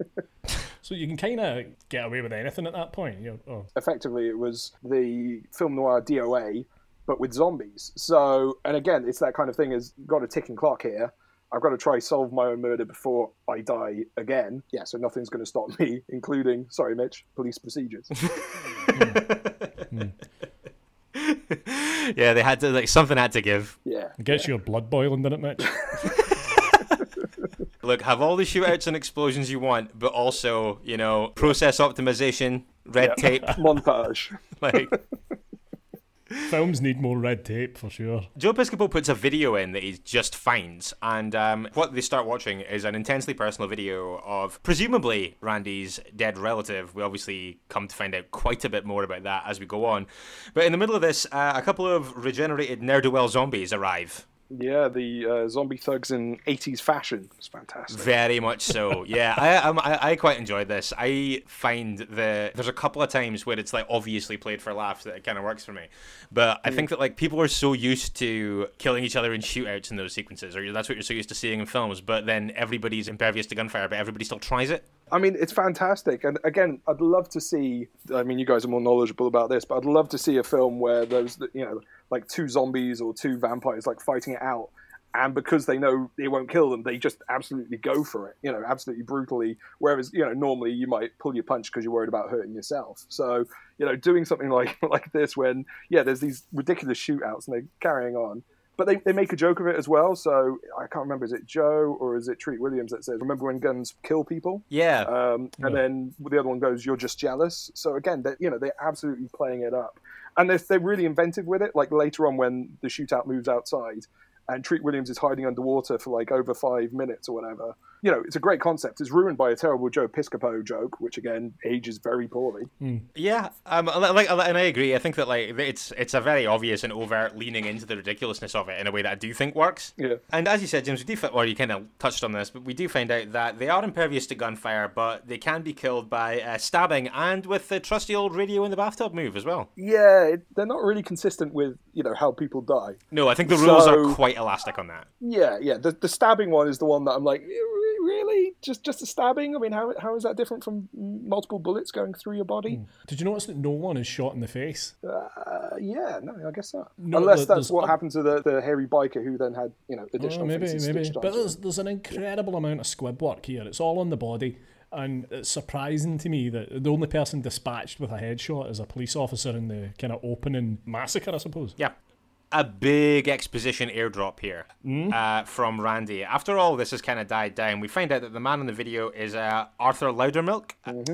So you can kind of get away with anything at that point. You know, oh, effectively, it was the film noir DOA, but with zombies. So, and again, it's that kind of thing. Is got a ticking clock here. I've got to try solve my own murder before I die again. Yeah, so nothing's going to stop me, including, sorry, Mitch, police procedures. Hmm. Hmm. yeah, they had to like something had to give. Yeah, it gets your blood boiling, doesn't it, Mitch? Look, have all the shootouts and explosions you want, but also, you know, process optimization, red Yeah. tape, montage. like Films need more red tape for sure. Joe Piscopo puts a video in that he just finds, and um, what they start watching is an intensely personal video of presumably Randy's dead relative. We obviously come to find out quite a bit more about that as we go on. But in the middle of this, uh, a couple of regenerated ne'er do well zombies arrive. Yeah, the uh, zombie thugs in 80s fashion. It's fantastic. Very much so. Yeah, I, I I quite enjoyed this. I find the there's a couple of times where it's like obviously played for laughs that it kind of works for me, but I think that like people are so used to killing each other in shootouts in those sequences, or that's what you're so used to seeing in films. But then everybody's impervious to gunfire, but everybody still tries it. I mean, it's fantastic. And again, I'd love to see. I mean, you guys are more knowledgeable about this, but I'd love to see a film where there's, you know, like two zombies or two vampires like fighting it out. And because they know it won't kill them, they just absolutely go for it, you know, absolutely brutally. Whereas, you know, normally you might pull your punch because you're worried about hurting yourself. So, you know, doing something like like this when, yeah, there's these ridiculous shootouts and they're carrying on. But they, they make a joke of it as well. So I can't remember, is it Joe or is it Treat Williams that says, remember when guns kill people? Yeah, Um, and then the other one goes, "You're just jealous." So again, they you know they're absolutely playing it up, and they're, they're really inventive with it. Like later on, when the shootout moves outside, and Treat Williams is hiding underwater for like over five minutes or whatever. You know, it's a great concept. It's ruined by a terrible Joe Piscopo joke, which again ages very poorly. Yeah, um, like, and I agree. I think that like it's it's a very obvious and overt leaning into the ridiculousness of it in a way that I do think works. Yeah. And as you said, James, we do, fi- or you kind of touched on this, but we do find out that they are impervious to gunfire, but they can be killed by uh, stabbing and with the trusty old radio in the bathtub move as well. Yeah, it, they're not really consistent with you know how people die. No, I think the rules So- are quite elastic on that. Yeah, yeah. The, the stabbing one is the one that I'm like, "Re- really, just just a stabbing? I mean, how how is that different from multiple bullets going through your body? Did you notice that no one is shot in the face? Uh, yeah, no, I guess not. No, Unless there- that's what oth- happened to the, the hairy biker who then had you know additional Oh, maybe, maybe. But there's, there's an incredible amount of squib work here. It's all on the body. And it's surprising to me that the only person dispatched with a headshot is a police officer in the kind of opening massacre, I suppose. Yeah. A big exposition airdrop here uh, from Randy. After all this has kind of died down, we find out that the man in the video is uh, Arthur Loudermilk,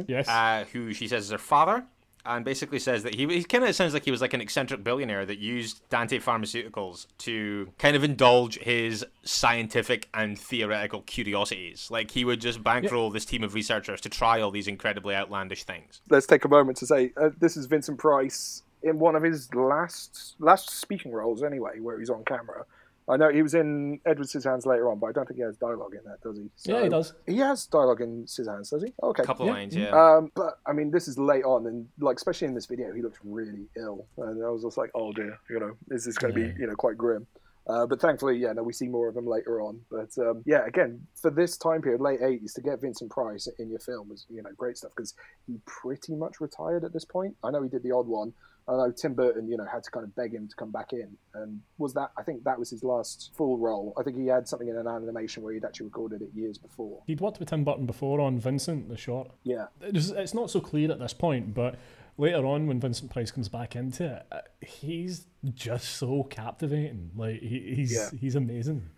Yes. uh, who she says is her father, and basically says that he, he kind of sounds like he was like an eccentric billionaire that used Dante Pharmaceuticals to kind of indulge his scientific and theoretical curiosities. Like he would just bankroll this team of researchers to try all these incredibly outlandish things. Let's take a moment to say uh, this is Vincent Price in one of his last last speaking roles, anyway, where he's on camera. I know he was in Edward Scissorhands later on, but I don't think he has dialogue in that, does he? yeah, he does. He has dialogue in Scissorhands, does he? Okay. A couple Yeah. of lines, yeah. Um, but I mean, this is late on, and like especially in this video, he looks really ill, and I was just like, "Oh dear, you know, is this going to Yeah. be you know quite grim?" Uh, but thankfully, yeah, no, we see more of him later on. But um, yeah, again, for this time period, late '80s, to get Vincent Price in your film was you know great stuff because he pretty much retired at this point. I know he did the odd one. I know Tim Burton, you know, had to kind of beg him to come back in, and was that I think that was his last full role. I think he had something in an animation where he'd actually recorded it years before. He'd worked with Tim Burton before on Vincent, the short. Yeah, It's, it's not so clear at this point, but later on, when Vincent Price comes back into it, uh, he's just so captivating. Like he, he's Yeah. he's amazing.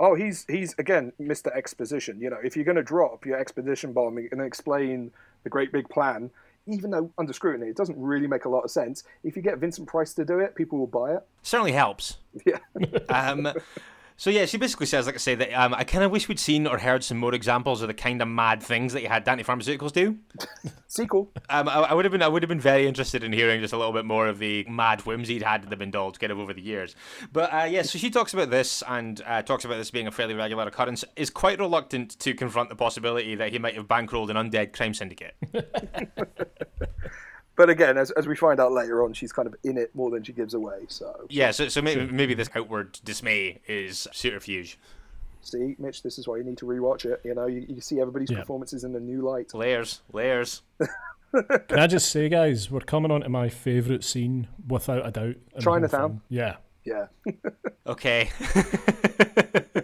Oh, he's he's again Mr. Exposition. You know, if you're going to drop your exposition bomb and explain the great big plan, even though under scrutiny it doesn't really make a lot of sense, if you get Vincent Price to do it, people will buy it. Certainly helps. Yeah. Um, so yeah, she basically says, like I say, that um, I kind of wish we'd seen or heard some more examples of the kind of mad things that you had Dante Pharmaceuticals do. Sequel. Um, I, I would have been, I would have been very interested in hearing just a little bit more of the mad whims he'd had to indulged kind of over the years. But uh, yeah, so she talks about this and uh, talks about this being a fairly regular occurrence. Is quite reluctant to confront the possibility that he might have bankrolled an undead crime syndicate. But again, as, as we find out later on, she's kind of in it more than she gives away. So yeah, so so maybe, maybe this outward dismay is subterfuge. see, Mitch, this is why you need to rewatch it. You know, you, you see everybody's Yeah. performances in a new light. Layers, layers. Can I just say, guys, we're coming on to my favourite scene without a doubt. in Chinatown? Yeah. Yeah. Okay.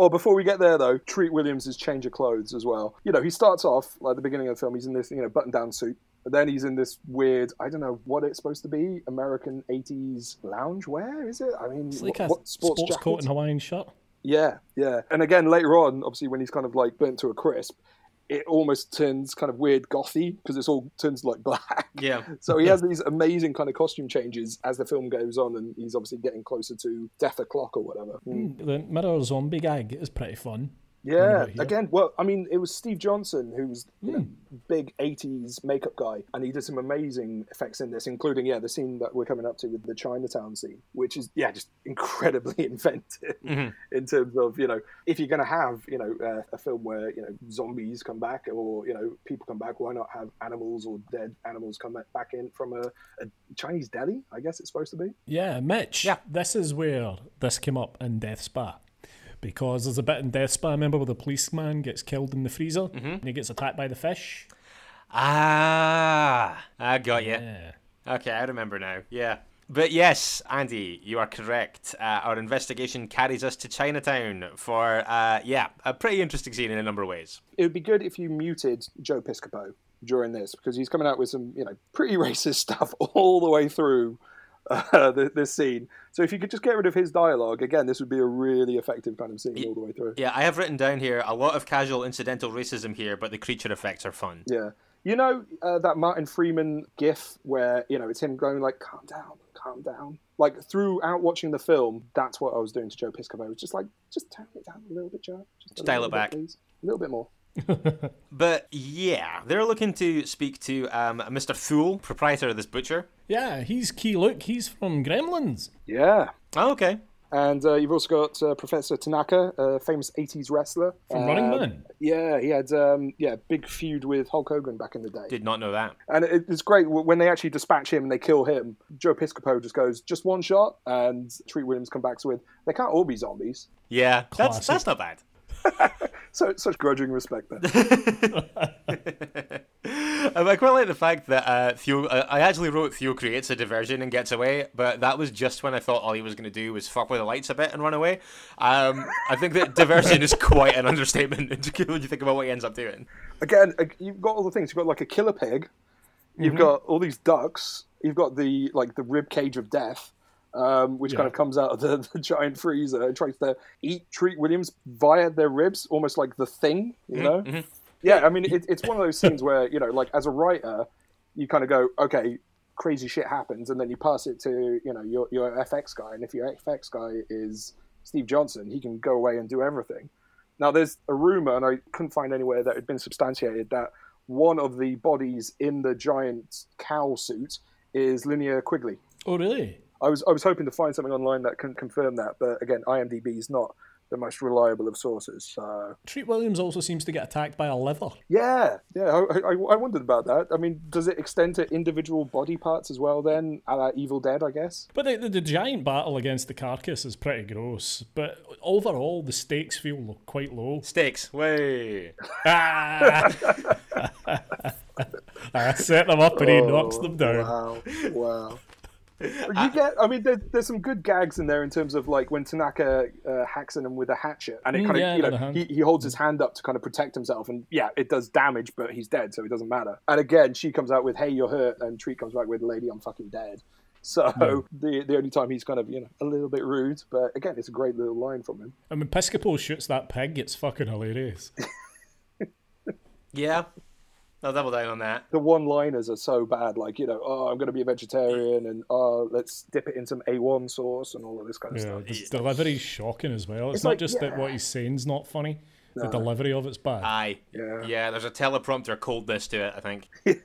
Oh, before we get there though, Treat Williams' change of clothes as well. You know, he starts off like the beginning of the film. He's in this, you know, button-down suit, but then he's in this weird, I don't know what it's supposed to be, American '80s lounge wear. Is it? I mean, It's like what, a what sports, jacket? coat and Hawaiian shirt. Yeah, yeah. And again, later on, obviously, when he's kind of like burnt to a crisp, it almost turns kind of weird gothy because it's all turns like black. yeah. So he has these amazing kind of costume changes as the film goes on, and he's obviously getting closer to death o'clock or whatever. Hmm, hmm. The mirror zombie gag is pretty fun. Yeah, again, well, I mean, it was Steve Johnson who was you know, Hmm. big '80s makeup guy, and he did some amazing effects in this, including yeah, the scene that we're coming up to with the Chinatown scene, which is yeah, just incredibly inventive Mhm. in terms of you know, if you're going to have you know uh, a film where you know zombies come back or you know people come back, why not have animals or dead animals come back in from a, a Chinese deli? I guess it's supposed to be. Yeah, Mitch. Yeah. This is where this came up in Death Spa. Because there's a bit in Death Spa, remember, where the policeman gets killed in the freezer and he gets attacked by the fish? Ah, I got you. Yeah. Okay, I remember now. Yeah. But yes, Andy, you are correct. Uh, our investigation carries us to Chinatown for, uh, yeah, a pretty interesting scene in a number of ways. it would be good if you muted Joe Piscopo during this because he's coming out with some, you know, pretty racist stuff all the way through uh, the, this scene. So if you could just get rid of his dialogue, again, this would be a really effective kind of scene all the way through. Yeah, I have written down here a lot of casual incidental racism here, but the creature effects are fun. Yeah. You know uh, that Martin Freeman gif where you know it's him going like, "Calm down, calm down." Like throughout watching the film, that's what I was doing to Joe Piscopo. Was just like, "Just tone it down a little bit, Joe. Just a Dial it bit, back. please. A little bit more." But yeah, they're looking to speak to um, Mr. Thule, proprietor of this butcher. Yeah, he's Keye Luke. He's from Gremlins. Yeah. Oh, okay. And uh, you've also got uh, Professor Tanaka, a famous '80s wrestler From Running Man. Yeah, he had um, yeah big feud with Hulk Hogan back in the day, Did not know that. and it, it's great when they actually dispatch him and they kill him. Joe Piscopo just goes just one shot, and Treat Williams comes back with they can't all be zombies. Yeah, that's that's not bad. So such grudging respect there. Um, I quite like the fact that uh, Theo. Uh, I actually wrote Theo creates a diversion and gets away, but that was just when I thought all he was going to do was fuck with the lights a bit and run away. Um, I think that diversion is quite an understatement when you think about what he ends up doing. Again, you've got all the things. You've got like a killer pig. You've got all these ducks. You've got the like the rib cage of death. Um, which kind of comes out of the, the giant freezer and tries to eat Treat Williams via their ribs, almost like the thing, you know? Yeah, I mean, it, it's one of those scenes where, you know, like as a writer, you kind of go, okay, crazy shit happens, and then you pass it to, you know, your, your FX guy. And if your FX guy is Steve Johnson, he can go away and do everything. Now, there's a rumor, and I couldn't find anywhere that had been substantiated, that one of the bodies in the giant cow suit is Linnea Quigley. Oh, really? I was I was hoping to find something online that can confirm that, but again, IMDb is not the most reliable of sources. So Treat Williams also seems to get attacked by a liver. yeah, yeah, I, I, I wondered about that. I mean, does it extend to individual body parts as well? Then, a la Evil Dead, I guess. But the, the, the giant battle against the carcass is pretty gross. But overall, the stakes feel quite low. Stakes, way. Ah! I set them up and he knocks them down. Wow, wow. You get, I mean, there, there's some good gags in there in terms of like when Tanaka uh, hacks at him with a hatchet, and it Mm, kind of, yeah, you know, he, he holds his hand up to kind of protect himself, and yeah, it does damage, but he's dead, so it doesn't matter. And again, she comes out with, "Hey, you're hurt," and Treat comes back with, "Lady, I'm fucking dead." So the the only time he's kind of you know a little bit rude, but again, it's a great little line from him. I mean, Piscopo shoots that pig. It's fucking hilarious. Yeah. I'll double down on that. The one-liners are so bad, like you know, oh, I'm going to be a vegetarian, and oh, let's dip it in some A1 sauce and all of this kind of Yeah, stuff. his delivery's shocking as well. It's, It's not like, just that what he's saying's not funny. The delivery of it's bad. Aye. Yeah. Yeah, there's a teleprompter coldness to it, I think.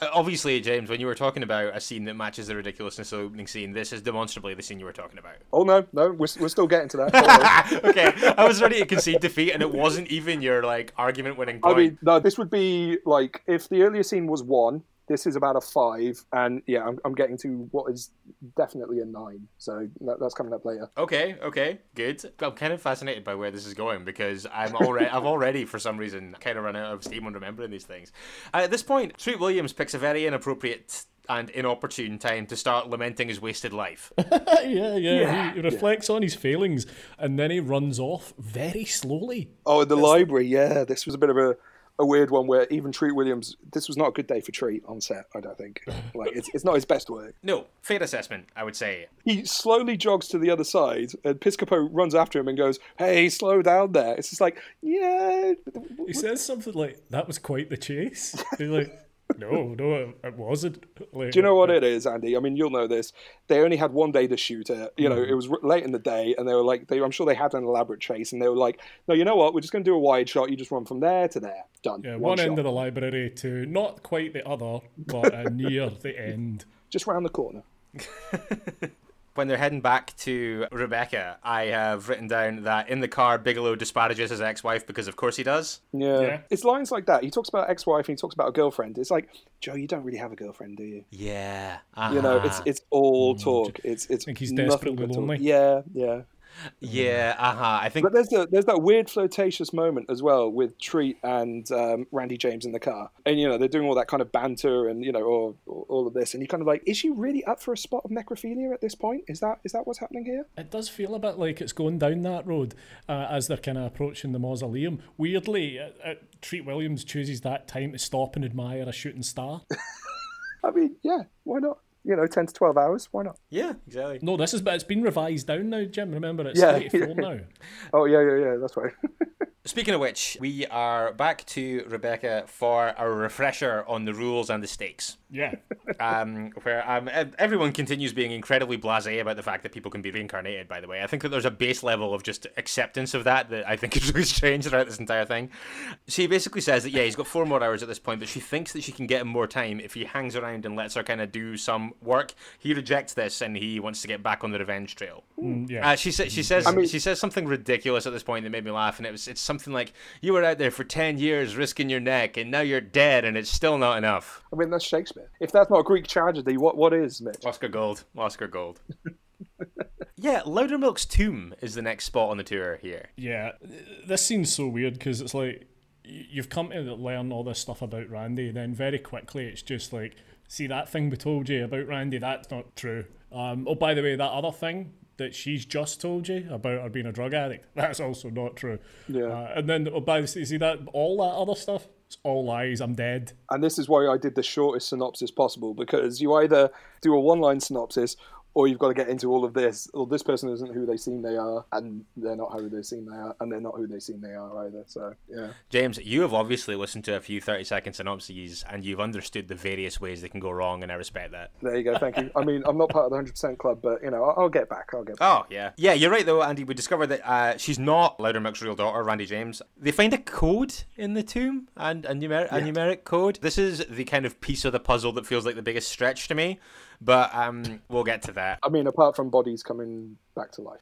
Obviously, James, when you were talking about a scene that matches the ridiculousness of the opening scene, this is demonstrably the scene you were talking about. Oh no, no, we're, we're still getting to that. Okay, I was ready to concede defeat, and it wasn't even your like argument-winning I mean, no, this would be like if the earlier scene was one, this is about a five, and yeah, I'm, I'm getting to what is definitely a nine. So that, that's coming up later. Okay, okay, good. I'm kind of fascinated by where this is going because I'm already, I've already, for some reason, kind of run out of steam on remembering these things. Uh, at this point, Treat Williams picks a very inappropriate and inopportune time to start lamenting his wasted life. yeah, yeah. Yeah, he, he reflects on his failings and then he runs off very slowly. Oh, in the library, yeah, this was a bit of a, a weird one where even Treat Williams, this was not a good day for Treat on set. I don't think. Like it's it's not his best work. No, fair assessment, I would say. He slowly jogs to the other side, and Piscopo runs after him and goes, "Hey, slow down there." It's just like, yeah, He says something like, that was quite the chase. He's like, no, no, it, it wasn't. Like, Do you know what it is, Andy? I mean, you'll know this. They only had one day to shoot it. You know, it was late in the day, and they were like, they, I'm sure they had an elaborate chase, and they were like, no, you know what? We're just going to do a wide shot. You just run from there to there. Done. Yeah, one one, end of the library to not quite the other, but uh, near the end. Just round the corner. When they're heading back to Rebecca, I have written down that in the car, Bigelow disparages his ex-wife because, of course, he does. Yeah. Yeah. It's lines like that. He talks about ex-wife and he talks about a girlfriend. It's like, Joe, you don't really have a girlfriend, do you? Yeah, You know, it's uh-huh. it's all talk. It's it's think he's nothing desperately but talk. lonely? Yeah, yeah. Yeah, uh huh. I think But there's the, there's that weird flirtatious moment as well with Treat and um, Randy James in the car, and you know they're doing all that kind of banter and you know all, all of this, and you're kind of like, is she really up for a spot of necrophilia at this point? Is that is that what's happening here? It does feel a bit like it's going down that road uh, as they're kind of approaching the mausoleum. Weirdly, uh, uh, Treat Williams chooses that time to stop and admire a shooting star. I mean, yeah, why not? You know, ten to twelve hours, why not? yeah, exactly. no, this is but it's been revised down now, Jim. Remember, it's Yeah. 84 now. Oh yeah, yeah, yeah, that's right. Speaking of which, we are back to Rebecca for a refresher on the rules and the stakes. Yeah. um, where um, everyone continues being incredibly blasé about the fact that people can be reincarnated. By the way, I think that there's a base level of just acceptance of that that I think is really strange throughout this entire thing. She basically says that yeah, he's got four more hours at this point, but she thinks that she can get him more time if he hangs around and lets her kind of do some work. He rejects this and he wants to get back on the revenge trail. Mm, yeah. Uh, she says she says she says something ridiculous at this point that made me laugh, and it was it's something like you were out there for ten years risking your neck, and now you're dead, and it's still not enough. I mean, that's Shakespeare. If that's not a Greek tragedy, what what is, Mitch? Oscar Gold. Oscar Gold. yeah, Loudermilk's tomb is the next spot on the tour here. Yeah, this seems so weird because it's like you've come to learn all this stuff about Randy, then very quickly it's just like, see that thing we told you about Randy, that's not true. Um, oh, by the way, that other thing that she's just told you about her being a drug addict, that's also not true. Yeah. Uh, and then, oh, by the see that all that other stuff, it's all lies. I'm dead. And this is why I did the shortest synopsis possible because you either do a one line synopsis or you've got to get into all of this. Well, this person isn't who they seem they are, and they're not who they seem they are, and they're not who they seem they are either. So, yeah. James, you have obviously listened to a few 30 second synopses and you've understood the various ways they can go wrong, and I respect that. There you go. Thank you. I mean, I'm not part of the 100% club, but, you know, I'll, I'll get back. I'll get back. Oh, yeah. Yeah, you're right, though, Andy. We discovered that uh, she's not Loudermilk's real daughter, Randy James. They find a code in the tomb, and a, numer- a numeric code. This is the kind of piece of the puzzle that feels like the biggest stretch to me, but um, we'll get to that. I mean, apart from bodies coming back to life,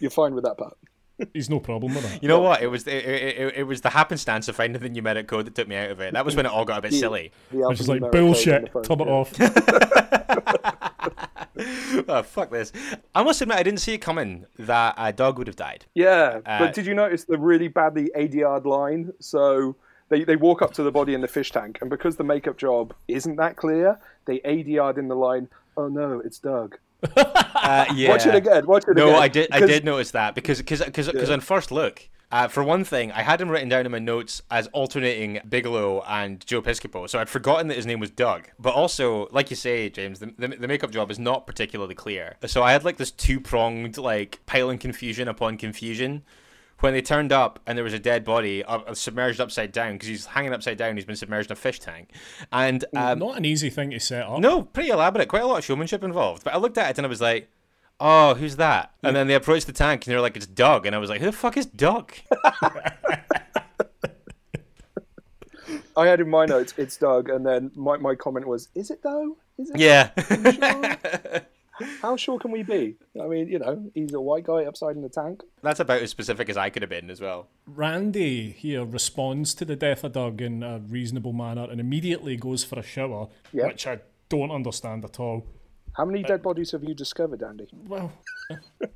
you're fine with that part. He's no problem with that. You know what? It was it, it, it- it was the happenstance of finding the numeric code that took me out of it. That was when it all got a bit silly. I was is like alphanumeric code on the bullshit. phone, Turn it yeah. off. oh fuck this! I must admit, I didn't see it coming that a dog would have died. Yeah, Uh, but did you notice the really badly ADR'd line? So they, they walk up to the body in the fish tank, and because the makeup job isn't that clear, they ADR'd in the line, oh no, it's Doug. Uh, yeah. Watch it again, watch it No, again. No, I did. I did notice that because because because because on first look, Uh, for one thing, I had him written down in my notes as alternating Bigelow and Joe Piscopo, so I'd forgotten that his name was Doug. But also, like you say, James, the, the, the makeup job is not particularly clear. So I had like this two pronged, like piling confusion upon confusion when they turned up and there was a dead body uh, submerged upside down because he's hanging upside down. He's been submerged in a fish tank, and um, Not an easy thing to set up. no, pretty elaborate. Quite a lot of showmanship involved. But I looked at it and I was like, "Oh, who's that?" And then they approached the tank and they're like, "It's Doug," and I was like, "Who the fuck is Doug?" I had in my notes, it's Doug, and then my, my comment was, is it though? Is it? yeah. How sure can we be? I mean, you know, he's a white guy upside in the tank. That's about as specific as I could have been as well. Randy here responds to the death of Doug in a reasonable manner and immediately goes for a shower, Yeah. which I don't understand at all. How many dead uh, bodies have you discovered, Andy? Well, do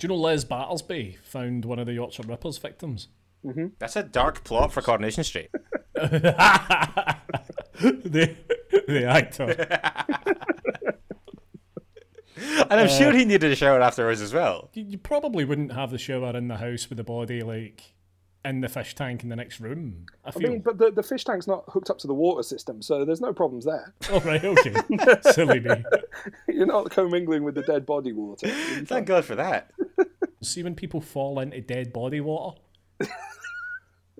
you know Les Battersby found one of the Yorkshire Rippers victims? Mm-hmm. That's a dark plot for Coronation Street. the, the actor. And I'm sure uh, he needed a shower afterwards as well. You, you probably wouldn't have the shower in the house with the body like in the fish tank in the next room. I I mean, but the, the fish tank's not hooked up to the water system, so there's no problems there. All right, okay. Silly me. You're not commingling with the dead body water. Thank God for that. See when people fall into dead body water.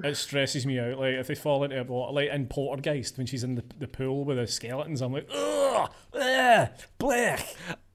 It stresses me out. Like if they fall into water, like in Poltergeist when she's in the, the pool with the skeletons, I'm like, ugh, ugh,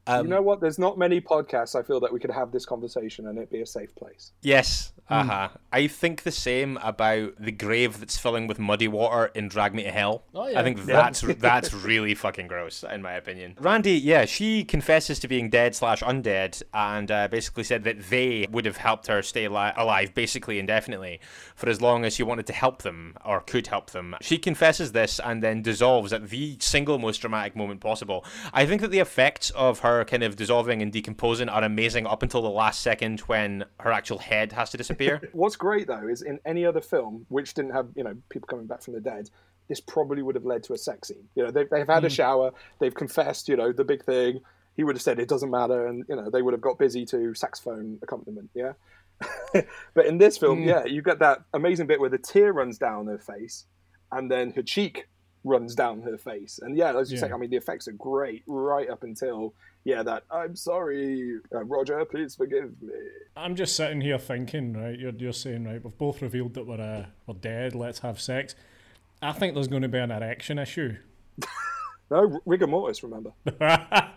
blech. you know what? There's not many podcasts I feel that we could have this conversation and it be a safe place. Yes. Hmm. Uh huh. I think the same about the grave that's filling with muddy water in Drag Me to Hell. Oh, yeah. I think that's that's really fucking gross, in my opinion. Randy, yeah, she confesses to being dead slash undead, and uh, basically said that they would have helped her stay li- alive, basically indefinitely, for as long as she wanted to help them or could help them. She confesses this and then dissolves at the single most dramatic moment possible. I think that the effects of her kind of dissolving and decomposing are amazing up until the last second when her actual head has to disappear. What's great though is in any other film which didn't have you know people coming back from the dead, this probably would have led to a sex scene. You know, they've, they've had a mm. shower, they've confessed, you know, the big thing. He would have said it doesn't matter, and you know they would have got busy to saxophone accompaniment. Yeah, but in this film, mm. yeah, you get that amazing bit where the tear runs down her face, and then her cheek runs down her face, and yeah, as you say, I mean the effects are great right up until yeah that I'm sorry, uh, Roger, please forgive me. I'm just sitting here thinking, right? You're, you're saying, right? We've both revealed that we're uh, we're dead. Let's have sex. I think there's going to be an erection issue. No rigor mortis, remember.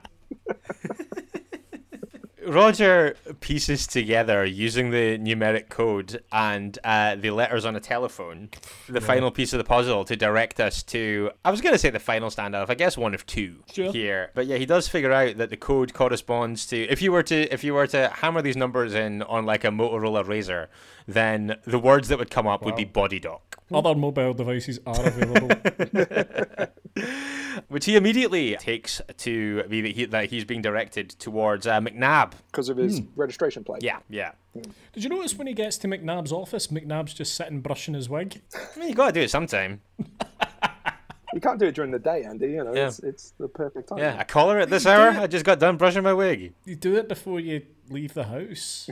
Roger pieces together using the numeric code and uh, the letters on a telephone the final piece of the puzzle to direct us to. I was going to say the final standoff. I guess one of two Sure. here, but yeah, he does figure out that the code corresponds to. If you were to if you were to hammer these numbers in on like a Motorola RAZR, then the words that would come up would be body dock. Other mobile devices are available. Which he immediately takes to be that, he, that he's being directed towards uh, McNabb. because of his registration plate. Yeah, yeah. Did you notice when he gets to McNabb's office, McNabb's just sitting brushing his wig? I mean, you got to do it sometime. You can't do it during the day, Andy. You know, Yeah. it's, it's the perfect time. Yeah, a collar at this hour. I just got done brushing my wig. You do it before you leave the house.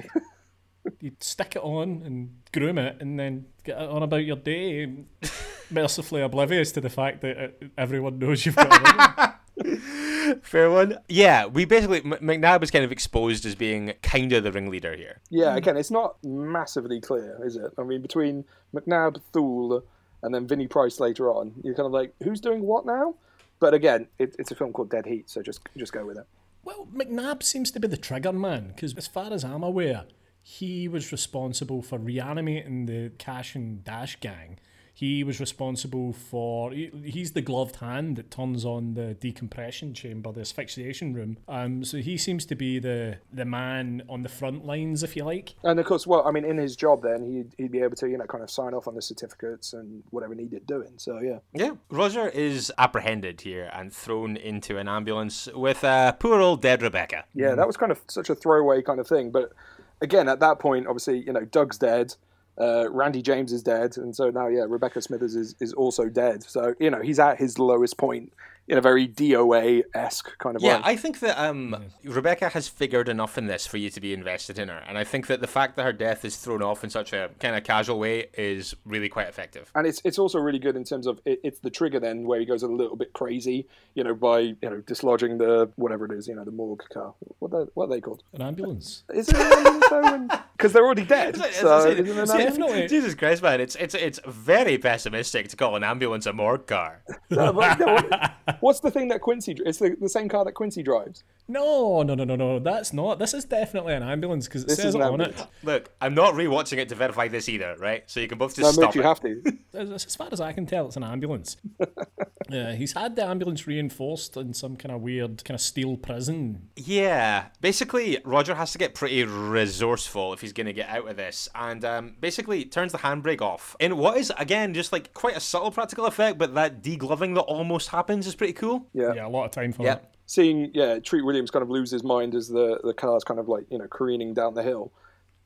you stick it on and groom it, and then get on about your day, mercifully oblivious to the fact that uh, everyone knows you've got a. Fair one. Yeah, we basically M- McNabb is kind of exposed as being kind of the ringleader here. Yeah, again, it's not massively clear, is it? I mean, between McNabb, Thule, and then Vinnie Price later on, you're kind of like, who's doing what now? But again, it, it's a film called Dead Heat, so just just go with it. Well, McNabb seems to be the trigger man because, as far as I'm aware, he was responsible for reanimating the Cash and Dash gang. He was responsible for. he- He's the gloved hand that turns on the decompression chamber, the asphyxiation room. Um, so he seems to be the the man on the front lines, if you like. And of course, well, I mean, in his job, then he'd, he'd be able to, you know, kind of sign off on the certificates and whatever needed doing. So yeah, Yeah. Roger is apprehended here and thrown into an ambulance with uh, poor old dead Rebecca. yeah, that was kind of such a throwaway kind of thing. But again, at that point, obviously, you know, Doug's dead. Uh, Randy James is dead, and so now, yeah, Rebecca Smithers is, is also dead. So you know, he's at his lowest point in a very DOA esque kind of Yeah, way. Yeah, I think that um, Rebecca has figured enough in this for you to be invested in her, and I think that the fact that her death is thrown off in such a kind of casual way is really quite effective. and it's it's also really good in terms of it, it's the trigger then where he goes a little bit crazy, you know, by you know dislodging the whatever it is, you know, the morgue car. What are, what are they called? An ambulance. Is it an ambulance though? Because they're already dead. It's like- So it's like- isn't it an it's ambulance? definitely- Jesus Christ, man! It's it's it's very pessimistic to call an ambulance a morgue car. No, but- no, what- what's the thing that Quincy? dri- It's the, the same car that Quincy drives. No, no, no, no, no. That's not. This is definitely an ambulance because it This says it an on it. Look, I'm not rewatching it to verify this either, right? So you can both just No, stop Mitch, you it. have to. As, as far as I can tell, it's an ambulance. yeah, he's had the ambulance reinforced in some kind of weird kind of steel prison. Yeah, basically, Roger has to get pretty resourceful if he's going to get out of this, and um, basically turns the handbrake off. In what is again just like quite a subtle practical effect, but that degloving that almost happens is pretty cool. Yeah. Yeah, a lot of time for Yeah. that. Seeing yeah, Treat Williams kind of lose his mind as the the car's kind of like you know careening down the hill.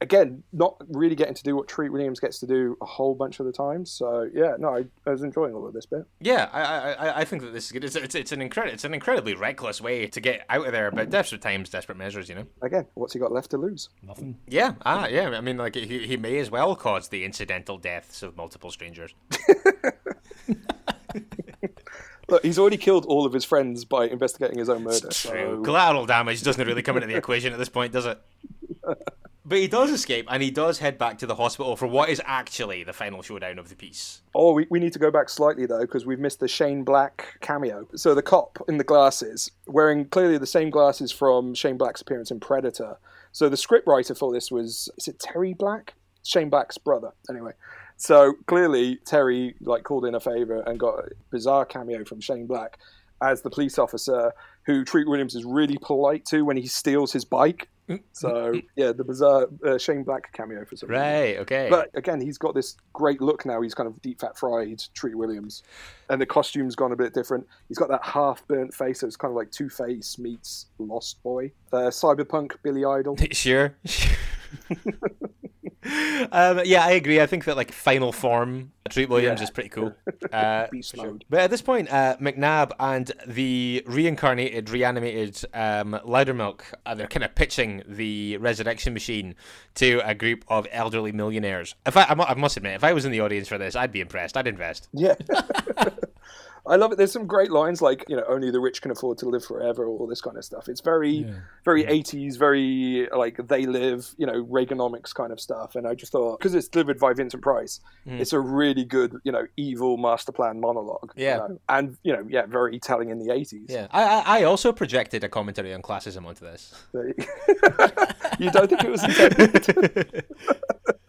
Again, not really getting to do what Treat Williams gets to do a whole bunch of the time. So yeah, no, I, I was enjoying all of this bit. Yeah, I, I, I- I think that this is good. It's, it's, it's an incredible, it's an incredibly reckless way to get out of there, but desperate times, desperate measures, you know. Again, what's he got left to lose? Nothing. Yeah, ah, yeah. I mean, like he, he may as well cause the incidental deaths of multiple strangers. Look, he's already killed all of his friends by investigating his own murder. True. So Collateral damage doesn't really come into the equation at this point, does it? But he does escape, and he does head back to the hospital for what is actually the final showdown of the piece. Oh, we, we need to go back slightly though, because we've missed the Shane Black cameo. So the cop in the glasses, wearing clearly the same glasses from Shane Black's appearance in Predator. So the scriptwriter for this was is it Terry Black? Shane Black's brother. Anyway. So clearly Terry like called in a favor and got a bizarre cameo from Shane Black as the police officer who Treat Williams is really polite to when he steals his bike. So yeah, the bizarre uh, Shane Black cameo for some reason. Right. Okay. But again, he's got this great look now. He's kind of deep fat fried Treat Williams, and the costume's gone a bit different. He's got that half burnt face, so it's kind of like Two Face meets Lost Boy. Uh, cyberpunk Billy Idol. sure. um, yeah, I agree. I think that like final form Treat Williams Yeah. is pretty cool. Uh. But at this point, uh, McNabb and the reincarnated, reanimated um, Loudermilk, uh, they're kind of pitching the resurrection machine to a group of elderly millionaires. If I I must admit, if I was in the audience for this, I'd be impressed. I'd invest. Yeah. I love it. There's some great lines like, you know, only the rich can afford to live forever, all this kind of stuff. It's very, very 80s, very like they live, you know, Reaganomics kind of stuff. And I just thought, because it's delivered by Vincent Price, mm. it's a really good, you know, evil master plan monologue. you Yeah. know. And, you know, yeah, very telling in the 80s. Yeah, I, I also projected a commentary on classism onto this. you don't think it was intended?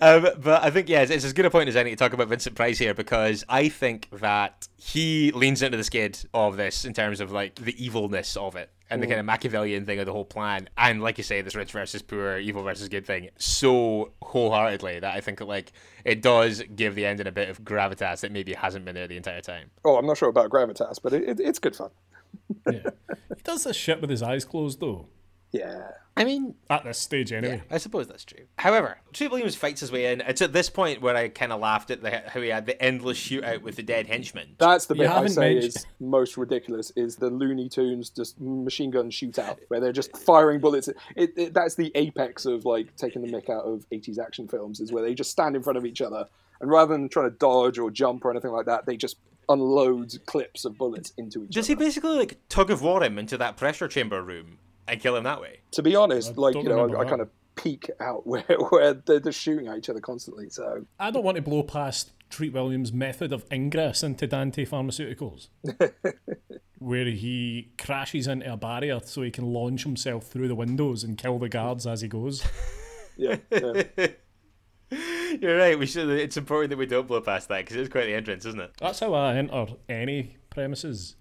um, but I think yeah, it's, it's as good a point as any to talk about Vincent Price here because I think that he leans into the skid of this in terms of like the evilness of it and the kind of Machiavellian thing of the whole plan, and like you say, this rich versus poor, evil versus good thing, so wholeheartedly that I think that like it does give the ending a bit of gravitas that maybe hasn't been there the entire time. Oh, I'm not sure about gravitas, but it, it, it's good fun. Yeah. he does this shit with his eyes closed though. Yeah. I mean, At this stage, anyway. I suppose that's true. However, Treat Williams fights his way in. It's at this point where I kind of laughed at the, how he had the endless shootout with the dead henchman. That's the bit I say mentioned- is most ridiculous. Is the Looney Tunes just machine gun shootout where they're just firing bullets? It, it, that's the apex of like taking the mick out of 80s action films. Is where they just stand in front of each other and rather than trying to dodge or jump or anything like that, they just unload clips of bullets into each other. Does he basically like tug of war him into that pressure chamber room and kill him that way? to be honest, like you know, I, I kind of peek out where where they're just shooting at each other constantly. So I don't want to blow past Treat Williams' method of ingress into Dante Pharmaceuticals, where he crashes into a barrier so he can launch himself through the windows and kill the guards as he goes. yeah, yeah. You're right. We should. It's important that we don't blow past that because it's quite the entrance, isn't it? That's how I enter any premises.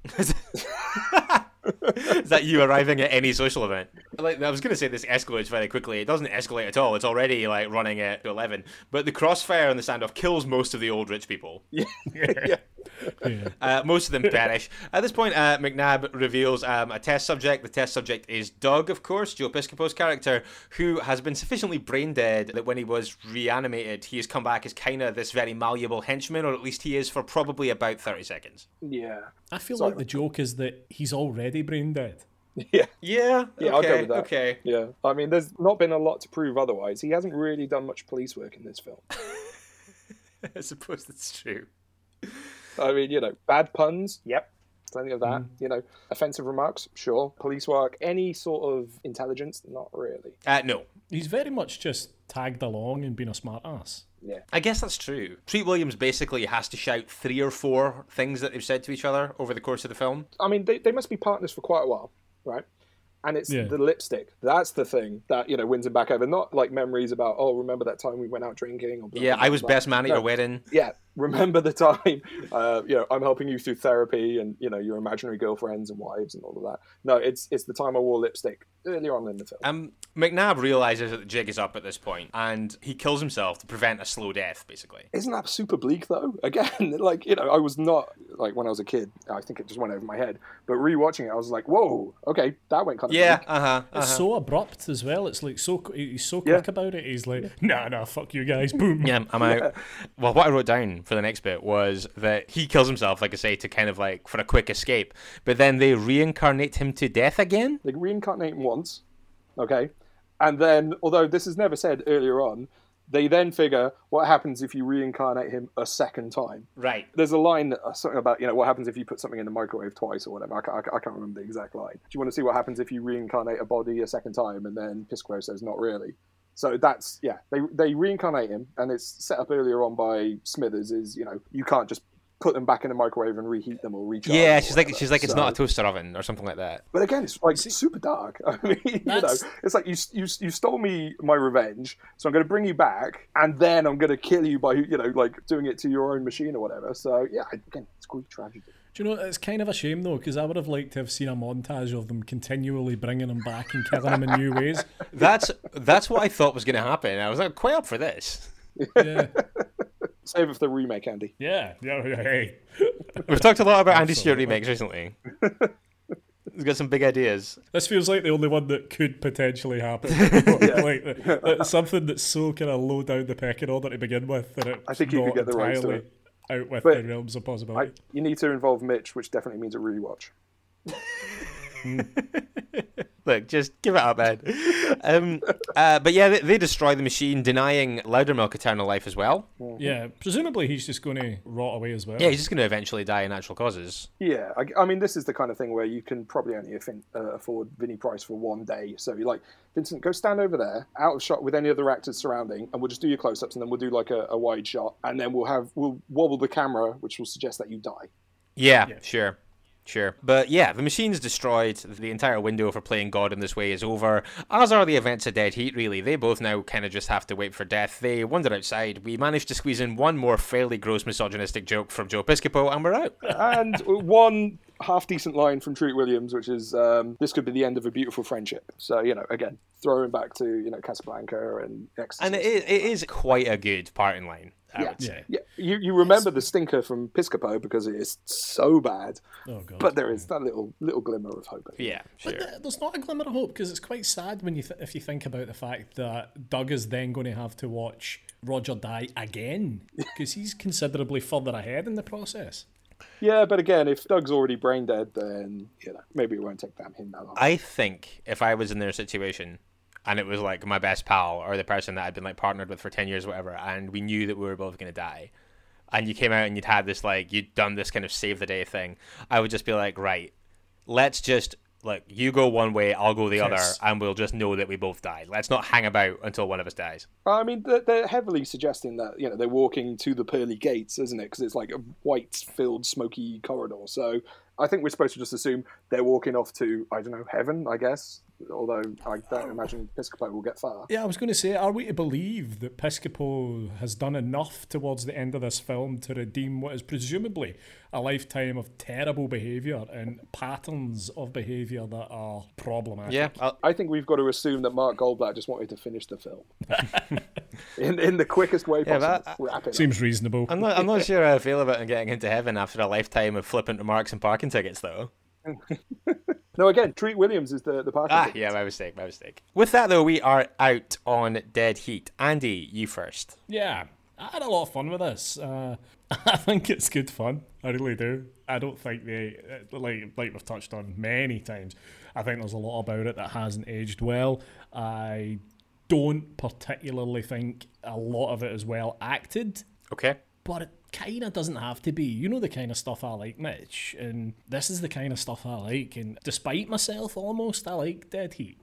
Is that you arriving at any social event? Like I was going to say, this escalates very quickly. It doesn't escalate at all. It's already like running at eleven. But the crossfire and the standoff kills most of the old rich people. yeah. Yeah. Uh, most of them perish. At this point, uh, McNabb reveals um, a test subject. The test subject is Doug, of course, Joe Piscopo's character, who has been sufficiently brain dead that when he was reanimated, he has come back as kind of this very malleable henchman, or at least he is for probably about 30 seconds. Yeah. I feel Sorry. like the joke is that he's already brain dead. Yeah. Yeah, Yeah, okay, I'll go with that. okay. Yeah. I mean, there's not been a lot to prove otherwise. He hasn't really done much police work in this film. I suppose that's true. I mean, you know, bad puns, yep, plenty of that. You know, offensive remarks, sure. Police work, any sort of intelligence, not really. Uh, no, He's very much just tagged along and been a smart ass. Yeah. I guess that's true. Treat Williams basically has to shout three or four things that they've said to each other over the course of the film. I mean, they, they must be partners for quite a while, right? And it's Yeah. the lipstick. That's the thing that, you know, wins him back over. Not like memories about, oh, remember that time we went out drinking? Or blah, Yeah, blah, I was blah. best man at No. your wedding. Yeah, remember the time, uh, you know, I'm helping you through therapy and, you know, your imaginary girlfriends and wives and all of that. No, it's it's the time I wore lipstick earlier on in the film. Um, McNabb realizes that the jig is up at this point, and he kills himself to prevent a slow death, basically. Isn't that super bleak though? Again, like you know, I was not like when I was a kid. I think it just went over my head. But rewatching it, I was like, "Whoa, okay, that went kind of Yeah, bleak. uh huh. It's so abrupt as well. It's like so he's so Yeah. quick about it. He's like, nah, nah, fuck you guys, boom. Yeah, I'm out. Well, what I wrote down for the next bit was that he kills himself, like I say, to kind of like for a quick escape. But then they reincarnate him to death again. They reincarnate him once, okay, and then although this is never said earlier on, they then figure what happens if you reincarnate him a second time. Right. There's a line uh, something about you know what happens if you put something in the microwave twice or whatever. I can't, I can't- I can't remember the exact line. Do you want to see what happens if you reincarnate a body a second time? And then Pisco says, "Not really." So that's yeah. They they reincarnate him, and it's set up earlier on by Smithers. Is you know you can't just put them back in the microwave and reheat them or recharge. Yeah, them or she's like she's like it's So- not a toaster oven or something like that. But again, it's like super dark. I mean, you know, it's like you, you you stole me my revenge, so I'm going to bring you back, and then I'm going to kill you by you know like doing it to your own machine or whatever. So yeah, again, it's Greek tragedy. Do you know, it's kind of a shame though, because I would have liked to have seen a montage of them continually bringing him back and killing him in new ways. That's that's what I thought was going to happen. I was like quite up for this. Yeah, Save it for the remake, Andy. yeah, yeah. yeah, Hey, We've talked a lot about Andy Stewart remakes recently. He's got some big ideas. this feels like the only one that could potentially happen. like something that's so kind of low down the pecking order to begin with that it's I think you could not get the rights to entirely it. Out with But the realms of I, possibility. you need to involve Mitch, which definitely means a rewatch. Look, just give it up, man. Um, uh, but yeah, they, they destroy the machine, denying Loudermilk eternal life as well. yeah, presumably he's just going to rot away as well. Yeah, he's just going to eventually die in natural causes. Yeah, I, I mean, this is the kind of thing where you can probably only affin- uh, afford Vinnie Price for one day. So you're like, Vincent, go stand over there, out of shot with any other actors surrounding, and we'll just do your close-ups, and then we'll do like a, a wide shot, and then we'll have we'll wobble the camera, which will suggest that you die. Yeah, sure. Sure. But yeah, the machine's destroyed. The entire window for playing God in this way is over. As are the events of Dead Heat, really. They both now kind of just have to wait for death. They wander outside. We managed to squeeze in one more fairly gross misogynistic joke from Joe Piscopo, and we're out. and one half decent line from Treat Williams, which is um, this could be the end of a beautiful friendship. So you know, again, throwing back to you know Casablanca and Exorcist. And it is, it is quite a good parting line, I yeah, would say. yeah. You you remember the stinker from Piscopo because it is so bad, Oh god. but there is that little little glimmer of hope. Yeah, sure. But th- there's not a glimmer of hope because it's quite sad when you th- if you think about the fact that Doug is then going to have to watch Roger die again because he's considerably further ahead in the process. Yeah, but again, if Doug's already brain dead, then you know maybe it won't take that him that long. I think if I was in their situation and it was like my best pal or the person that I'd been like partnered with for 10 years or whatever, and we knew that we were both going to die, and you came out and you'd had this like, you'd done this kind of save the day thing, I would just be like, right, let's just. Like you go one way, I'll go the other, and we'll just know that we both died. Let's not hang about until one of us dies. I mean, they're, they're heavily suggesting that you know they're walking to the pearly gates, isn't it? Because it's like a white-filled, smoky corridor. So I think we're supposed to just assume they're walking off to I don't know heaven, I guess. Although I don't oh. imagine Piscopo will get far. Yeah, I was going to say, are we to believe that Piscopo has done enough towards the end of this film to redeem what is presumably a lifetime of terrible behaviour and patterns of behaviour that are problematic? Yeah, I'll, I think we've got to assume that Mark Goldblatt just wanted to finish the film in in the quickest way Yeah, possible. but I- it up. Seems reasonable. I'm not. I'm not sure how I feel about him getting into heaven after a lifetime of flippant remarks and parking tickets, though. No, again, Treat Williams is the the parking Ah, yeah, my mistake, my mistake. With that, though, we are out on Dead Heat. Andy, you first. Yeah, I had a lot of fun with this. Uh, I think it's good fun. I really do. I don't think they uh, like like we've touched on many times. I think there's a lot about it that hasn't aged well. I don't particularly think a lot of it is well acted, Okay. but it kind of doesn't have to be. You know the kind of stuff I like, Mitch, and this is the kind of stuff I like. And despite myself, almost I like Dead Heat.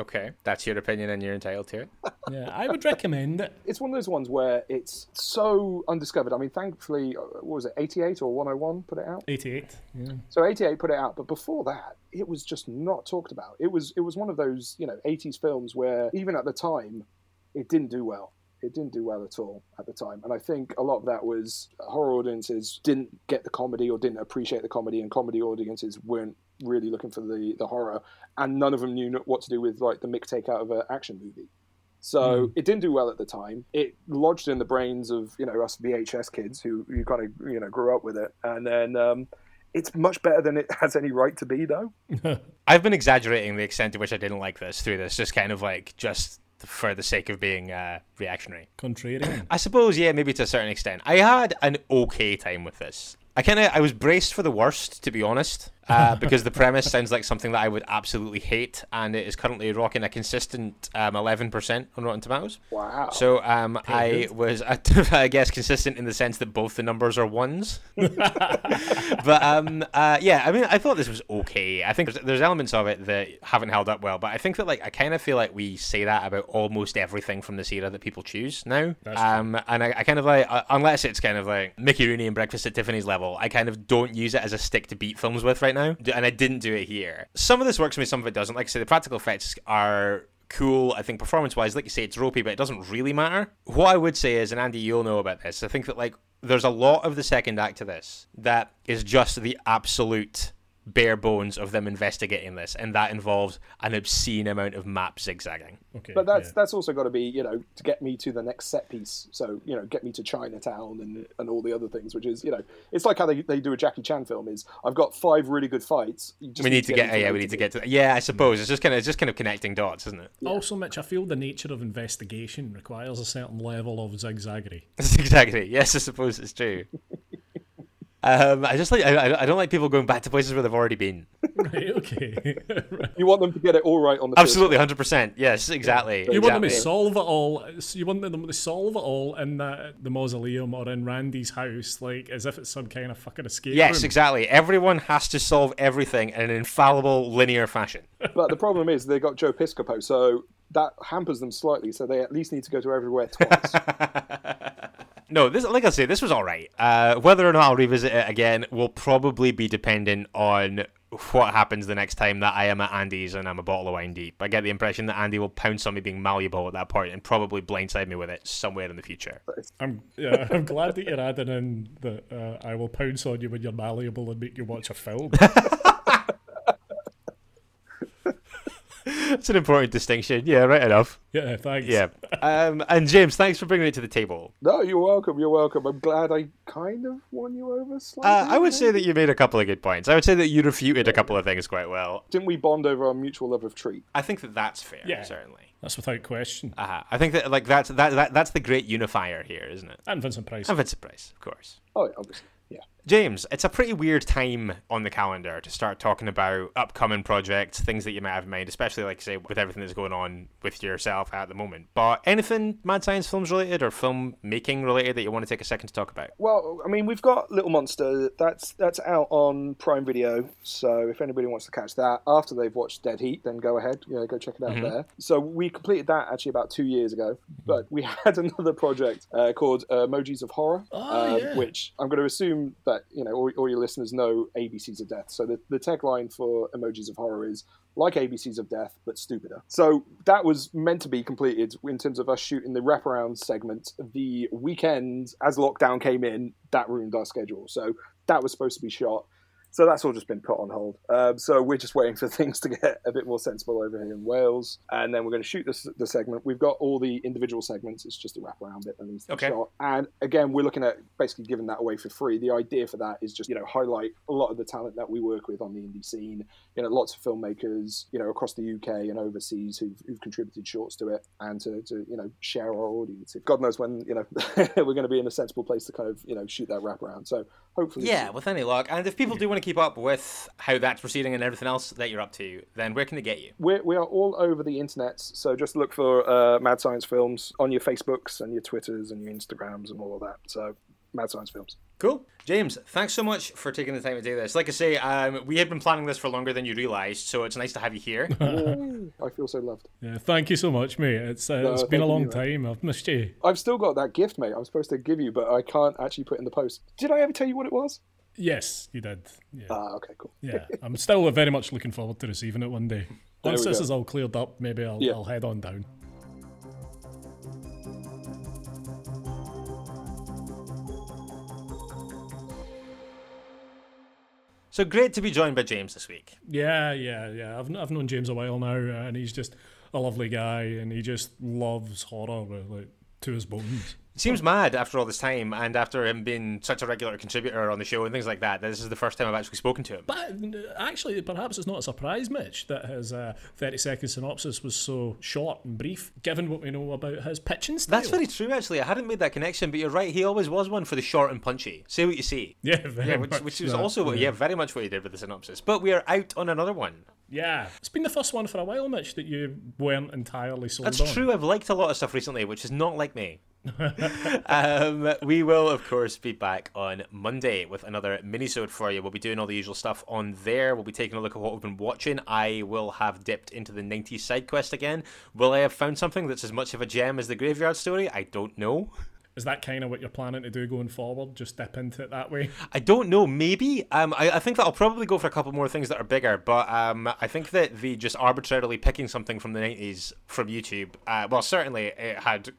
Okay. That's your opinion, and you're entitled to it. Yeah, I would recommend it. It's one of those ones where it's so undiscovered. I mean, thankfully, uh, what was it, 88 or 101 put it out? 88. Yeah. So 88 put it out, but before that, it was just not talked about. It was it was one of those you know 80s films where even at the time, it didn't do well. It didn't do well at all at the time, and I think a lot of that was horror audiences didn't get the comedy or didn't appreciate the comedy, and comedy audiences weren't really looking for the the horror, and none of them knew what to do with like the mick take out of an action movie. So it didn't do well at the time. It lodged in the brains of you know us VHS kids who who kind of you know grew up with it, and then um, it's much better than it has any right to be, though. I've been exaggerating the extent to which I didn't like this through this, just kind of like just for the sake of being uh, reactionary. Contrarian. I suppose, yeah, maybe to a certain extent. I had an okay time with this. I kind of I was braced for the worst, to be honest, uh, because the premise sounds like something that I would absolutely hate, and it is currently rocking a consistent um, 11% on Rotten Tomatoes. Wow. So um, I was, I guess, consistent in the sense that both the numbers are ones. but um, uh, yeah, I mean, I thought this was okay. I think there's, there's elements of it that haven't held up well, but I think that like I kind of feel like we say that about almost everything from this era that people choose now. Um, and I, I kind of like, uh, unless it's kind of like Mickey Rooney and Breakfast at Tiffany's level, I kind of don't use it as a stick to beat films with right now, and I didn't do it here. Some of this works for me, some of it doesn't. Like I say, the practical effects are cool. I think performance wise, like you say, it's ropey, but it doesn't really matter. What I would say is, and Andy, you'll know about this. I think that like there's a lot of the second act to this that is just the absolute bare bones of them investigating this, and that involves an obscene amount of map zigzagging. Okay. But that's yeah. that's also got to be you know to get me to the next set piece. So you know get me to Chinatown and and all the other things, which is you know it's like how they, they do a Jackie Chan film. Is I've got five really good fights. You just we need to get, me yeah, we need to get to. Yeah, I suppose it's just kind of it's just kind of connecting dots, isn't it? Also, Mitch, I feel the nature of investigation requires a certain level of zigzaggery. exactly. Yes, I suppose it's true. Um, I just like I, I- I don't like people going back to places where they've already been. right, okay. You want them to get it all right on the Absolutely, hundred percent. Yes, exactly. You want them to solve it all. You want them to solve it all in the, the mausoleum or in Randy's house, like as if it's some kind of fucking escape Yes, room. exactly. Everyone has to solve everything in an infallible, linear fashion. But the problem is they got Joe Piscopo, so that hampers them slightly. So they at least need to go to everywhere twice. No, this like I say, this was all right. Uh, whether or not I'll revisit it again will probably be dependent on what happens the next time that I am at Andy's and I'm a bottle of wine deep. I get the impression that Andy will pounce on me being malleable at that point and probably blindside me with it somewhere in the future. I'm yeah, I'm glad that you're adding in that uh, I will pounce on you when you're malleable and make you watch a film. That's an important distinction. Yeah, right enough. yeah, thanks. Yeah. Um, and James, thanks for bringing it to the table. no, you're welcome. You're welcome. I'm glad I kind of won you over slightly. Uh, I would say that you made a couple of good points. I would say that you refuted a couple of things quite well. Didn't we bond over our mutual love of treat? I think that that's fair. Yeah. certainly. That's without question. Uh-huh. I think that like that's that, that that's the great unifier here, isn't it? And Vincent Price. And Vincent Price, of course. Oh, yeah, obviously. Yeah. James, it's a pretty weird time on the calendar to start talking about upcoming projects, things that you might have in mind, especially like say with everything that's going on with yourself at the moment. But anything Mad Science Films related or film making related that you want to take a second to talk about? Well, I mean, we've got Little Monster. That's that's out on Prime Video. So if anybody wants to catch that after they've watched Dead Heat, then go ahead, you know, go check it out there. So we completed that actually about two years ago. But we had another project uh, called uh, Emojis of Horror, Oh, um, yeah. which I'm going to assume that let you know all, all your listeners know ABCs of Death. So the, the tagline for Emojis of Horror is like ABCs of Death, but stupider. So that was meant to be completed in terms of us shooting the wraparound segment. The weekend, as lockdown came in, that ruined our schedule. So that was supposed to be shot. So that's all just been put on hold. Um, so we're just waiting for things to get a bit more sensible over here in Wales, and then we're going to shoot this the segment. We've got all the individual segments. It's just a wraparound bit that needs to okay. be shot. And again, we're looking at basically giving that away for free. The idea for that is just you know highlight a lot of the talent that we work with on the indie scene. You know, lots of filmmakers you know across the UK and overseas who've, who've contributed shorts to it, and to, to you know share our audience. God knows when you know we're going to be in a sensible place to kind of you know shoot that wraparound. So hopefully, yeah, with any luck. And if people do want to keep up with how that's proceeding and everything else that you're up to, then where can they get you? We're, we are all over the internet, so just look for uh, Mad Science Films on your Facebooks and your Twitters and your Instagrams and all of that. So, Mad Science Films. Cool. James, thanks so much for taking the time to do this. Like I say, um, we had been planning this for longer than you realised, so it's nice to have you here. I feel so loved. Yeah, thank you so much, mate. It's uh, No, it's been a long you, time. I've missed you. I've still got that gift, mate. I'm supposed to give you, but I can't actually put in the post. Did I ever tell you what it was? Yes, you did. Yeah, Ah, okay, cool. yeah. I'm still very much looking forward to receiving it one day. Once this go. is all cleared up, maybe I'll, Yeah. I'll head on down. So great to be joined by James this week. Yeah, yeah, yeah. I've, I've known James a while now, and he's just a lovely guy, and he just loves horror like to his bones. Seems mad after all this time and after him being such a regular contributor on the show and things like that, that this is the first time I've actually spoken to him. But uh, actually, perhaps it's not a surprise, Mitch, that his uh, 30 second synopsis was so short and brief, given what we know about his pitching style. That's very true, actually. I hadn't made that connection, but you're right. He always was one for the short and punchy. Say what you see. Yeah, very Yeah, which, much which was that, also what, yeah, very much what he did with the synopsis. But we are out on another one. Yeah. It's been the first one for a while, Mitch, that you weren't entirely sold That's on. true. I've liked a lot of stuff recently, which is not like me. um, we will, of course, be back on Monday with another mini-sode for you. We'll be doing all the usual stuff on there. We'll be taking a look at what we've been watching. I will have dipped into the 90s side quest again. Will I have found something that's as much of a gem as the Graveyard Story? I don't know. Is that kind of what you're planning to do going forward? Just dip into it that way? I don't know. Maybe. Um, I, I think that I'll probably go for a couple more things that are bigger. But um, I think that the just arbitrarily picking something from the 90s from YouTube, uh, well, certainly it had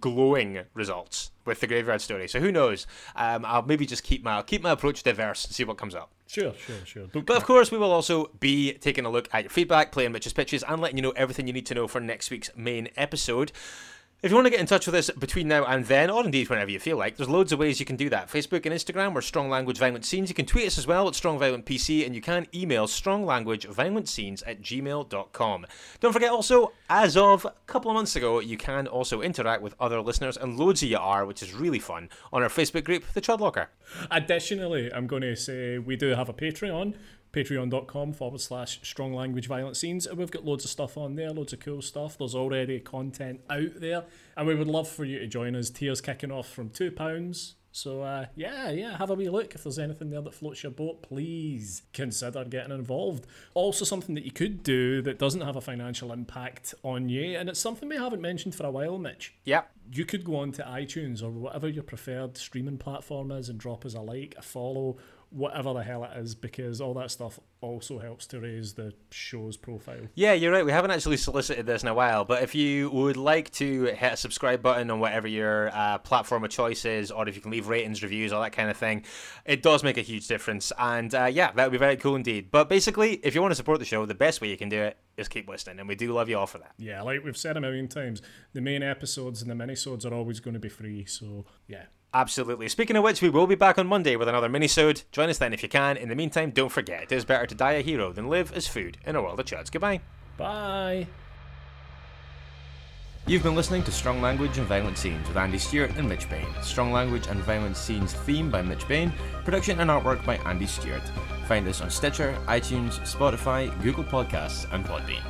glowing results with the Graveyard Story. So who knows? Um, I'll maybe just keep my I'll keep my approach diverse and see what comes up. Sure, sure, sure. Don't But of course, we will also be taking a look at your feedback, playing Mitch's pitches, and letting you know everything you need to know for next week's main episode. If you want to get in touch with us between now and then, or indeed whenever you feel like, there's loads of ways you can do that. Facebook and Instagram, we're Strong Language Violent Scenes. You can tweet us as well at Strong Violent PC, and you can email stronglanguageviolent at gmail.com. Don't forget also, as of a couple of months ago, you can also interact with other listeners, and loads of you are, which is really fun, on our Facebook group, The Chud Locker. Additionally, I'm going to say we do have a Patreon, patreon.com forward slash strong language violent scenes. And we've got loads of stuff on there, loads of cool stuff. There's already content out there. And we would love for you to join us. Tiers kicking off from £2. So, uh, yeah, yeah, have a wee look. If there's anything there that floats your boat, please consider getting involved. Also, something that you could do that doesn't have a financial impact on you, and it's something we haven't mentioned for a while, Mitch Yep. you could go on to iTunes or whatever your preferred streaming platform is and drop us a like, a follow, whatever the hell it is, because all that stuff also helps to raise the show's profile. Yeah, you're right. We haven't actually solicited this in a while, but if you would like to hit a subscribe button on whatever your uh, platform of choice is, or if you can leave ratings, reviews, all that kind of thing, it does make a huge difference. And uh, yeah, that would be very cool indeed. But basically, if you want to support the show, the best way you can do it is keep listening, and we do love you all for that. Yeah, like we've said a million times, the main episodes and the minisodes are always going to be free. So yeah, Absolutely. Speaking of which, we will be back on Monday with another mini-sode. Join us then if you can. In the meantime, don't forget, it is better to die a hero than live as food in a world of chuds. Goodbye. bye. You've been listening to Strong Language and Violent Scenes with Andy Stewart and Mitch Bain. Strong Language and Violent Scenes theme by Mitch Bain, production and artwork by Andy Stewart. Find us on Stitcher, iTunes, Spotify, Google Podcasts, and Podbean.